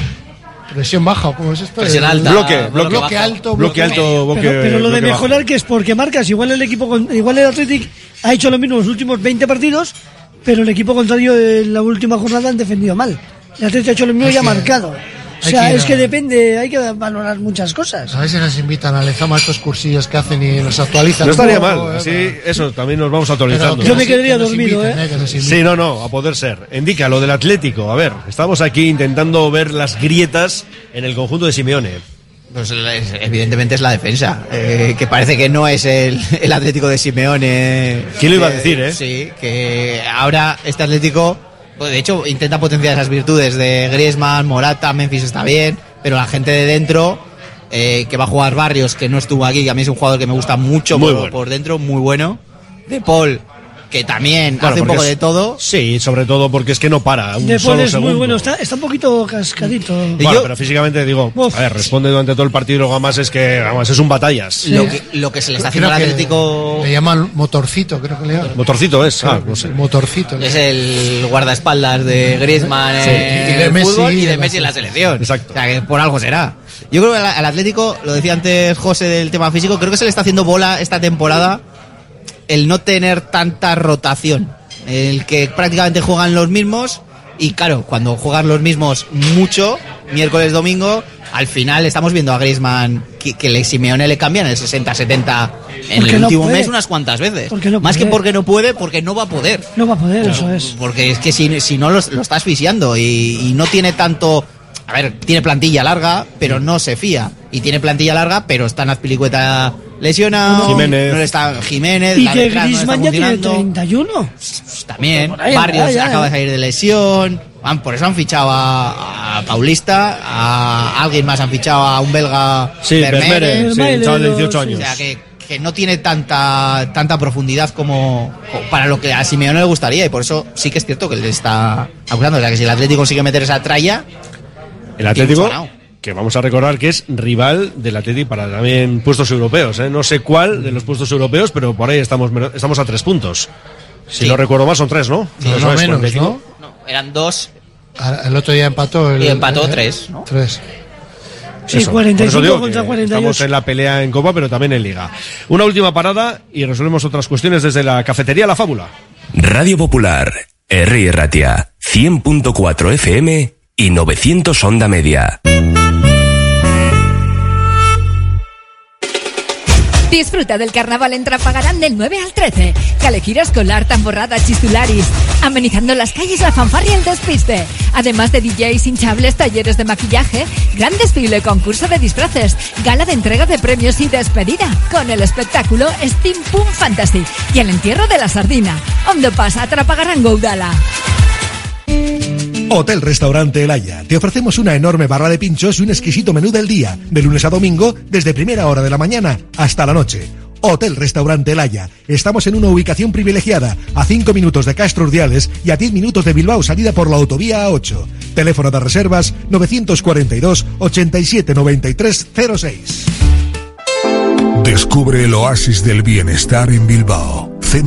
presión baja, cómo es esto Presión alta, Bloque, bloque bloque, alto, bloque alto, bloque, pero, pero lo de bajo. mejorar que es porque marcas, igual el equipo con- igual el Athletic ha hecho lo mismo en los últimos 20 partidos, pero el equipo contrario en la última jornada han defendido mal. El Athletic ha hecho lo mismo Hay y ha que- marcado. O sea, que es a- que depende, hay que valorar muchas cosas. A ver si nos invitan a Lezama estos cursillos que hacen y nos actualizan. No estaría poco, mal, eh, así, eso también nos vamos actualizando. Yo me quedaría que dormido, inviten, ¿eh? que. Sí, no, no, a poder ser. Indica lo del Atlético. A ver, estamos aquí intentando ver las grietas en el conjunto de Simeone. Pues es- evidentemente es la defensa, eh, que parece que no es el, el Atlético de Simeone. ¿Quién lo iba a Eh, decir, eh? Sí, que ahora este Atlético, de hecho, intenta potenciar esas virtudes de Griezmann, Morata, Memphis está bien, pero la gente de dentro, eh, que va a jugar Barrios, que no estuvo aquí, que a mí es un jugador que me gusta mucho Muy por, bueno. por dentro, muy bueno. De Paul, que también Claro, hace un poco es- de todo. Sí, sobre todo porque es que no para un De solo Paul es segundo. muy bueno, está, está un poquito cascadito. Bueno, pero físicamente digo, Uf. a ver, responde durante todo el partido y luego además es que, vamos, es un batallas. Lo, que, lo que se le está haciendo Creo al Atlético Le llaman motorcito, creo que le llaman. Motorcito es, ah, no sé. Motorcito. es el guardaespaldas de Griezmann Sí, en y de el Messi fútbol y en de la Messi en la selección. Exacto. O sea, que por algo será. Yo creo que al, al Atlético, lo decía antes José del tema físico, creo que se le está haciendo bola esta temporada el no tener tanta rotación. El que prácticamente juegan los mismos y claro, cuando juegan los mismos mucho, miércoles, domingo, al final estamos viendo a Griezmann que, que le Simeone le cambian el 60-70 en Porque el no último puede. mes unas cuantas veces. No Más que porque no puede, porque no va a poder. No va a poder, eso es. Porque es que si, si no lo, lo está asfixiando y, y no tiene tanto. A ver, tiene plantilla larga, pero no se fía. Y tiene plantilla larga, pero está en Azpilicueta lesionado, Jiménez. no le está Jiménez, Y la que detrás no está Griezmann ya tiene funcionando. 31. También, ahí, Barrios ahí, acaba de salir de lesión. Han- Por eso han fichado a, a Paulista, a alguien más han fichado a un belga. Sí, Vermeeren, sí, un chaval de 18 años. O sea, que, que no tiene tanta tanta profundidad como, como para lo que a Simeone le gustaría. Y por eso sí que es cierto que le está acusando. O sea, que si el Atlético consigue meter esa tralla, El Atlético. Que vamos a recordar que es rival del Atlético para también puestos europeos. ¿eh? No sé cuál de los puestos europeos, pero por ahí estamos, estamos a tres puntos. Si Sí. no recuerdo mal, son tres, ¿no? No, Eso no es, menos, 45. ¿no? eran dos. El otro día empató. El, Y empató el- tres, ¿no? Tres. Sí, Eso. 45 Por eso digo contra que 48. Estamos en la pelea en Copa, pero también en Liga. Una última parada y resolvemos otras cuestiones desde la cafetería La Fábula. Radio Popular, R. Ratia, 100.4 FM y 900 Onda Media. Disfruta del carnaval en Trapagarán del 9 al 13. Calejira escolar, tamborrada, chistularis. Amenizando las calles, la fanfarria y el despiste. Además de DJs, hinchables, talleres de maquillaje, gran desfile, concurso de disfraces, gala de entrega de premios y despedida. Con el espectáculo Steam Pum Fantasy y el entierro de la sardina. Ondo pasa, Trapagarán Goudala. Hotel Restaurante El Haya. Te ofrecemos una enorme barra de pinchos y un exquisito menú del día, de lunes a domingo, desde primera hora de la mañana hasta la noche. Hotel Restaurante El Haya. Estamos en una ubicación privilegiada, a 5 minutos de Castro Urdiales y a 10 minutos de Bilbao, salida por la autovía A8. Teléfono de reservas 942 87 93 06. Descubre el oasis del bienestar en Bilbao.